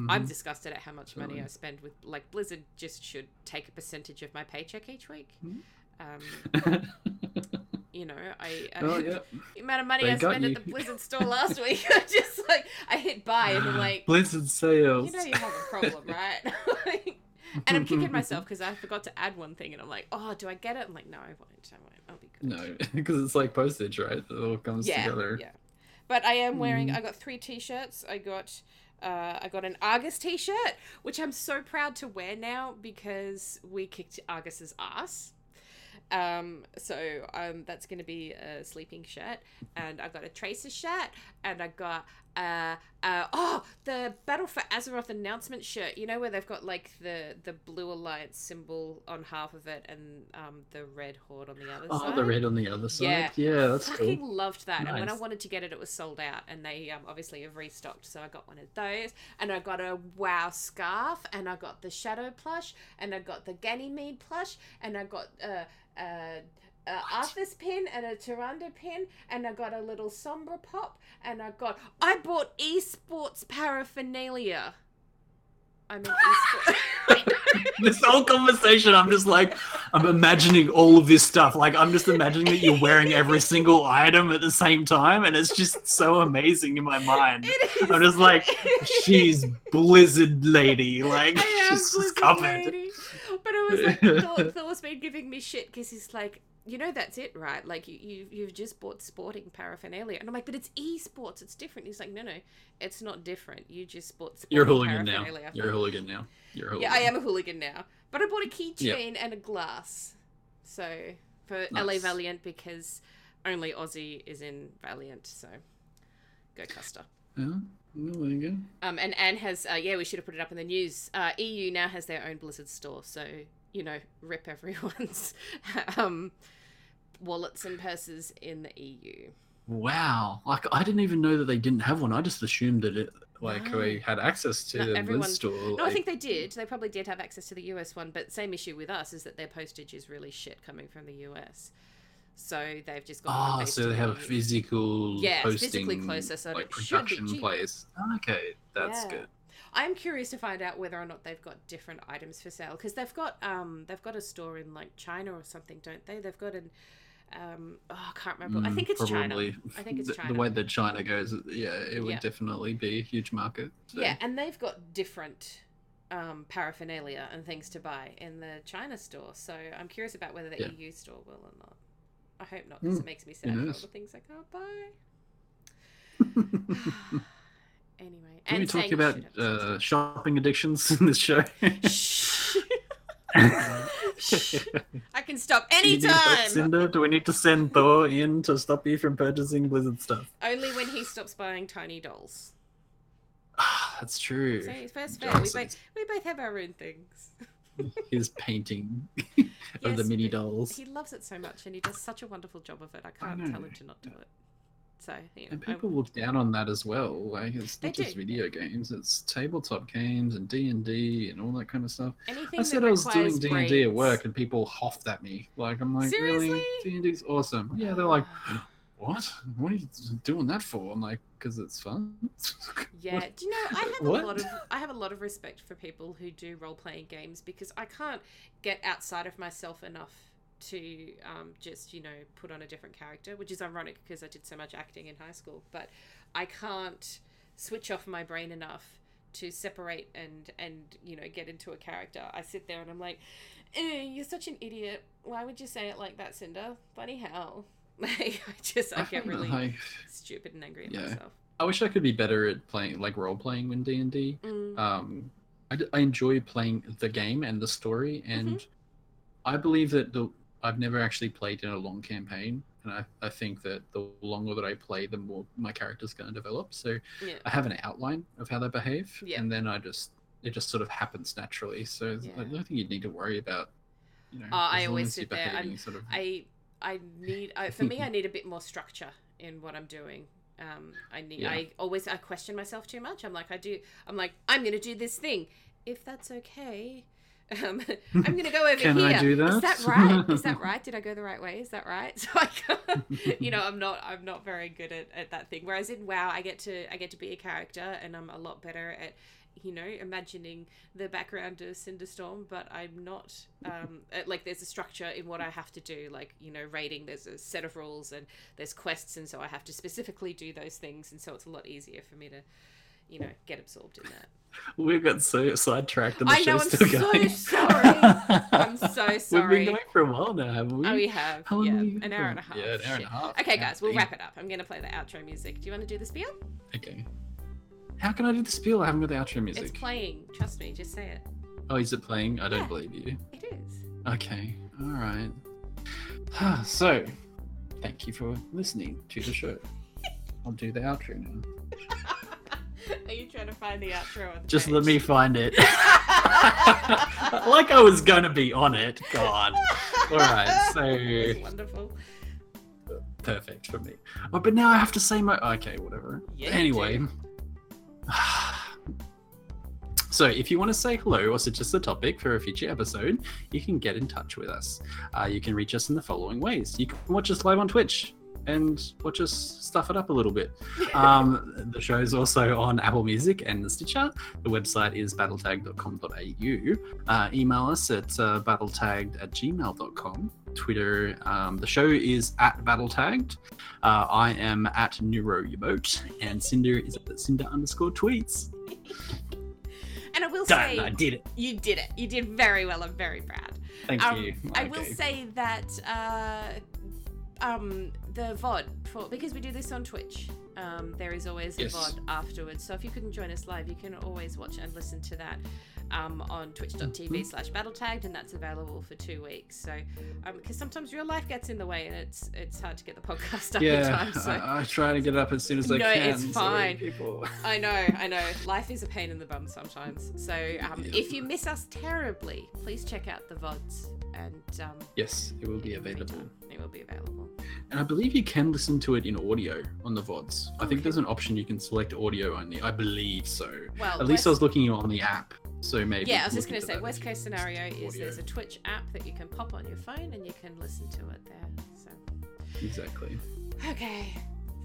I'm
Mhm.
disgusted at how much money I spend with like Blizzard just should take a percentage of my paycheck each week.
Mhm.
Um, you know, I, I
oh yeah.
the amount of money
They
I spent at the Blizzard store last week, I just like I hit buy and I'm like,
Blizzard sales.
you know, you have a problem, right? Like, and I'm kicking myself because I forgot to add one thing, and I'm like, oh, do I get it? I'm like, no, I won't. I won't. I'll be good.
No, because it's like postage, right? It all comes
yeah,
together.
yeah. But I am wearing.
Mm.
I got three t-shirts. I got. Uh, I got an Argus t-shirt, which I'm so proud to wear now because we kicked Argus's ass. Um, so um, that's going to be a sleeping shirt, and I got a Tracer shirt, and I got uh, uh, oh the Battle for Azeroth announcement shirt. You know where they've got like the the Blue Alliance symbol on half of it, and um, the Red Horde on the other
Oh,
side.
Oh, the red on the other side.
Yeah.
Yeah, that's cool.
I fucking
cool.
loved that. And when I wanted to get it, it was sold out, and they um, obviously have restocked. So I got one of those, and I got a WoW scarf, and I got the Shadow plush, and I got the Ganymede plush, and I got uh, uh, uh, Arthas's pin and a Tyrande pin, and I got a little Sombra pop, and I got I bought esports paraphernalia. I'm an esport.
this whole conversation, I'm just like, I'm imagining all of this stuff. Like, I'm just imagining that you're wearing every single item at the same time, and it's just so amazing in my mind. I'm just like, she's Blizzard Lady. Like, she's covered.
lady. But it was like Thor, Thor's been giving me shit because he's like, you know, that's it, right? Like you, you, you've just bought sporting paraphernalia, and I'm like, but it's esports, it's different. He's like, no, no, it's not different. You just bought. Sporting
You're a hooligan now. You're a hooligan now. You're a hooligan.
Yeah, I am a hooligan now. But I bought a keychain and a glass. So for LA Valiant because only Aussie is in Valiant. So go Custa.
Yeah, well, there you go.
Um, and Anne has, uh, yeah, we should have put it up in the news. Uh, EU now has their own Blizzard store, so you know, rip everyone's um, wallets and purses in the EU.
Wow. Like, I didn't even know that they didn't have one. I just assumed that it, like,
No.
we had access to the
everyone-
store.
No, I think they did. They probably did have access to the US one, but same issue with us is that their postage is really shit coming from the US. So they've just got. one
Ah, so they have a physical
Yeah,
posting,
physically closer, so
like production place. Okay, that's
Yeah.
good.
I'm curious to find out whether or not they've got different items for sale because they've got um they've got a store in like China or something, don't they? They've got an um oh I can't remember. I
Mm,
think it's
probably.
China. I think it's
the,
China.
The way that China goes, yeah, it would
Yeah.
definitely be a huge market. so-
Yeah, and they've got different um, paraphernalia and things to buy in the China store. So I'm curious about whether the
Yeah.
EU store will or not. I hope not because
Mm,
it makes me sad for all the things I can't buy. anyway,
Can we talk about
shit at the same
uh, shopping addictions in this show?
I can stop
Do
anytime.
Cinder? Do we need to send Thor in to stop you from purchasing Blizzard stuff?
Only when he stops buying tiny dolls.
Ah, that's true.
So it's first fair. We both, we both have our own things.
His painting of the mini dolls.
He loves it so much, and he does such a wonderful job of it. I can't
know.
tell him to not do it. So you know,
And
I-
people look down on that as well. Like it's not just
do.
video games; it's tabletop games and D and D and all that kind of stuff.
anything
I said I was doing D and D at work, and people huffed at me. Like I'm like, really?
Seriously?
D and D's awesome. Yeah, they're like, what? What are you doing that for? I'm like, because it's fun.
Yeah,
What?
do you know I have
What?
a lot of I have a lot of respect for people who do role playing games because I can't get outside of myself enough to um, just you know put on a different character, which is ironic because I did so much acting in high school, but I can't switch off my brain enough to separate and and you know get into a character. I sit there and I'm like, eh, "You're such an idiot. Why would you say it like that, Cinder? Bloody hell!" Like I just I get
find that,
really
like,
stupid and angry at
Yeah.
myself.
I wish I could be better at playing, like role playing in D and D.
Mm.
um, I, I enjoy playing the game and the story, and
Mm-hmm.
I believe that the I've never actually played in a long campaign, and I, I think that the longer that I play, the more my character's going to develop. So
Yeah.
I have an outline of how they behave,
Yeah.
and then I just it just sort of happens naturally. So I don't think you'd need to worry about. You know,
Oh, I always sit there, I'm-
Sort of,
I I need I, for me I need a bit more structure in what I'm doing. Um, I need
Yeah.
I always I question myself too much. I'm like I do I'm like I'm gonna do this thing if that's okay. Um, I'm gonna go over
Can
here.
I do
Is
that?
that right? Is that right? Did I go the right way? Is that right? So I you know, I'm not I'm not very good at, at that thing. Whereas in WoW, I get to I get to be a character, and I'm a lot better at you know imagining the background of Cinderstorm. But I'm not um, at- like there's a structure in what I have to do. Like you know, raiding there's a set of rules and there's quests, and so I have to specifically do those things, and so it's a lot easier for me to you know get absorbed in that.
We've got so sidetracked, and the
I know,
show's
I'm
still
so
going.
sorry. I'm so sorry.
We've
sorry.
been going for a while now, haven't we?
Oh, we have.
How long
yeah,
have we been
an hour and a half.
Yeah, an hour and a half.
Okay, guys, we'll wrap it up. I'm going to play the outro music. Do you want to do the spiel?
Okay. How can I do the spiel? I haven't got the outro music.
It's playing. Trust me. Just say it.
Oh, is it playing? I don't
Yeah.
believe you.
It is.
Okay, all right. so, thank you for listening to the show. I'll do the outro now.
Are you trying to find the outro on the
Just
page?
let me find it. like I was gonna be on it. God. All right, so
wonderful.
perfect for me. Oh, but now I have to say my. Okay, whatever.
Yeah,
anyway. So, if you want to say hello or suggest a topic for a future episode, you can get in touch with us. Uh, you can reach us in the following ways. You can watch us live on Twitch. And watch just stuff it up a little bit. Um, the show is also on Apple Music and Stitcher. The website is battletag.com.au. Uh, email us at uh, battletagged at gmail.com. Twitter, um, the show is at battletagged. Uh, I am at NeuroYobote, and Cinder is at Cinder underscore tweets.
And I will
Done,
say,
I did it.
you did it. You did very well. I'm very proud.
Thank
Um,
you.
I will say that uh, um, the VOD for because we do this on Twitch. Um, there is always a VOD afterwards. So if you couldn't join us live, you can always watch and listen to that um, on twitch.tv
Mhm.
slash battletagged, and that's available for two weeks. So because sometimes real life gets in the way, and it's it's hard to get the podcast up in
Yeah,
time. So
I, I try to get it up as soon as I
No,
can.
it's fine.
people.
I know, I know. Life is a pain in the bum sometimes. So um,
Yeah.
if you miss us terribly, please check out the VODs and um,
Yes, it will be available.
It will be available.
And I believe you can listen to it in audio on the VODs. I
Okay.
think there's an option you can select audio only. I believe so.
Well,
At least I was looking on the app, so maybe.
yeah, I was just going to say, worst case scenario is
audio.
there's a Twitch app that you can pop on your phone and you can listen to it there. So,
Exactly.
okay.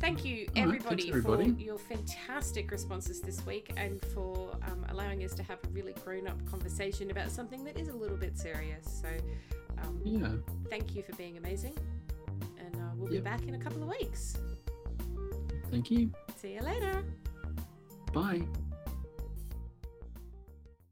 Thank you, everybody,
thanks, everybody.
for your fantastic responses this week and for um, allowing us to have a really grown up conversation about something that is a little bit serious. So, um,
Yeah.
thank you for being amazing. And uh, we'll
Yep.
be back in a couple of weeks.
Thank you.
See you later.
Bye.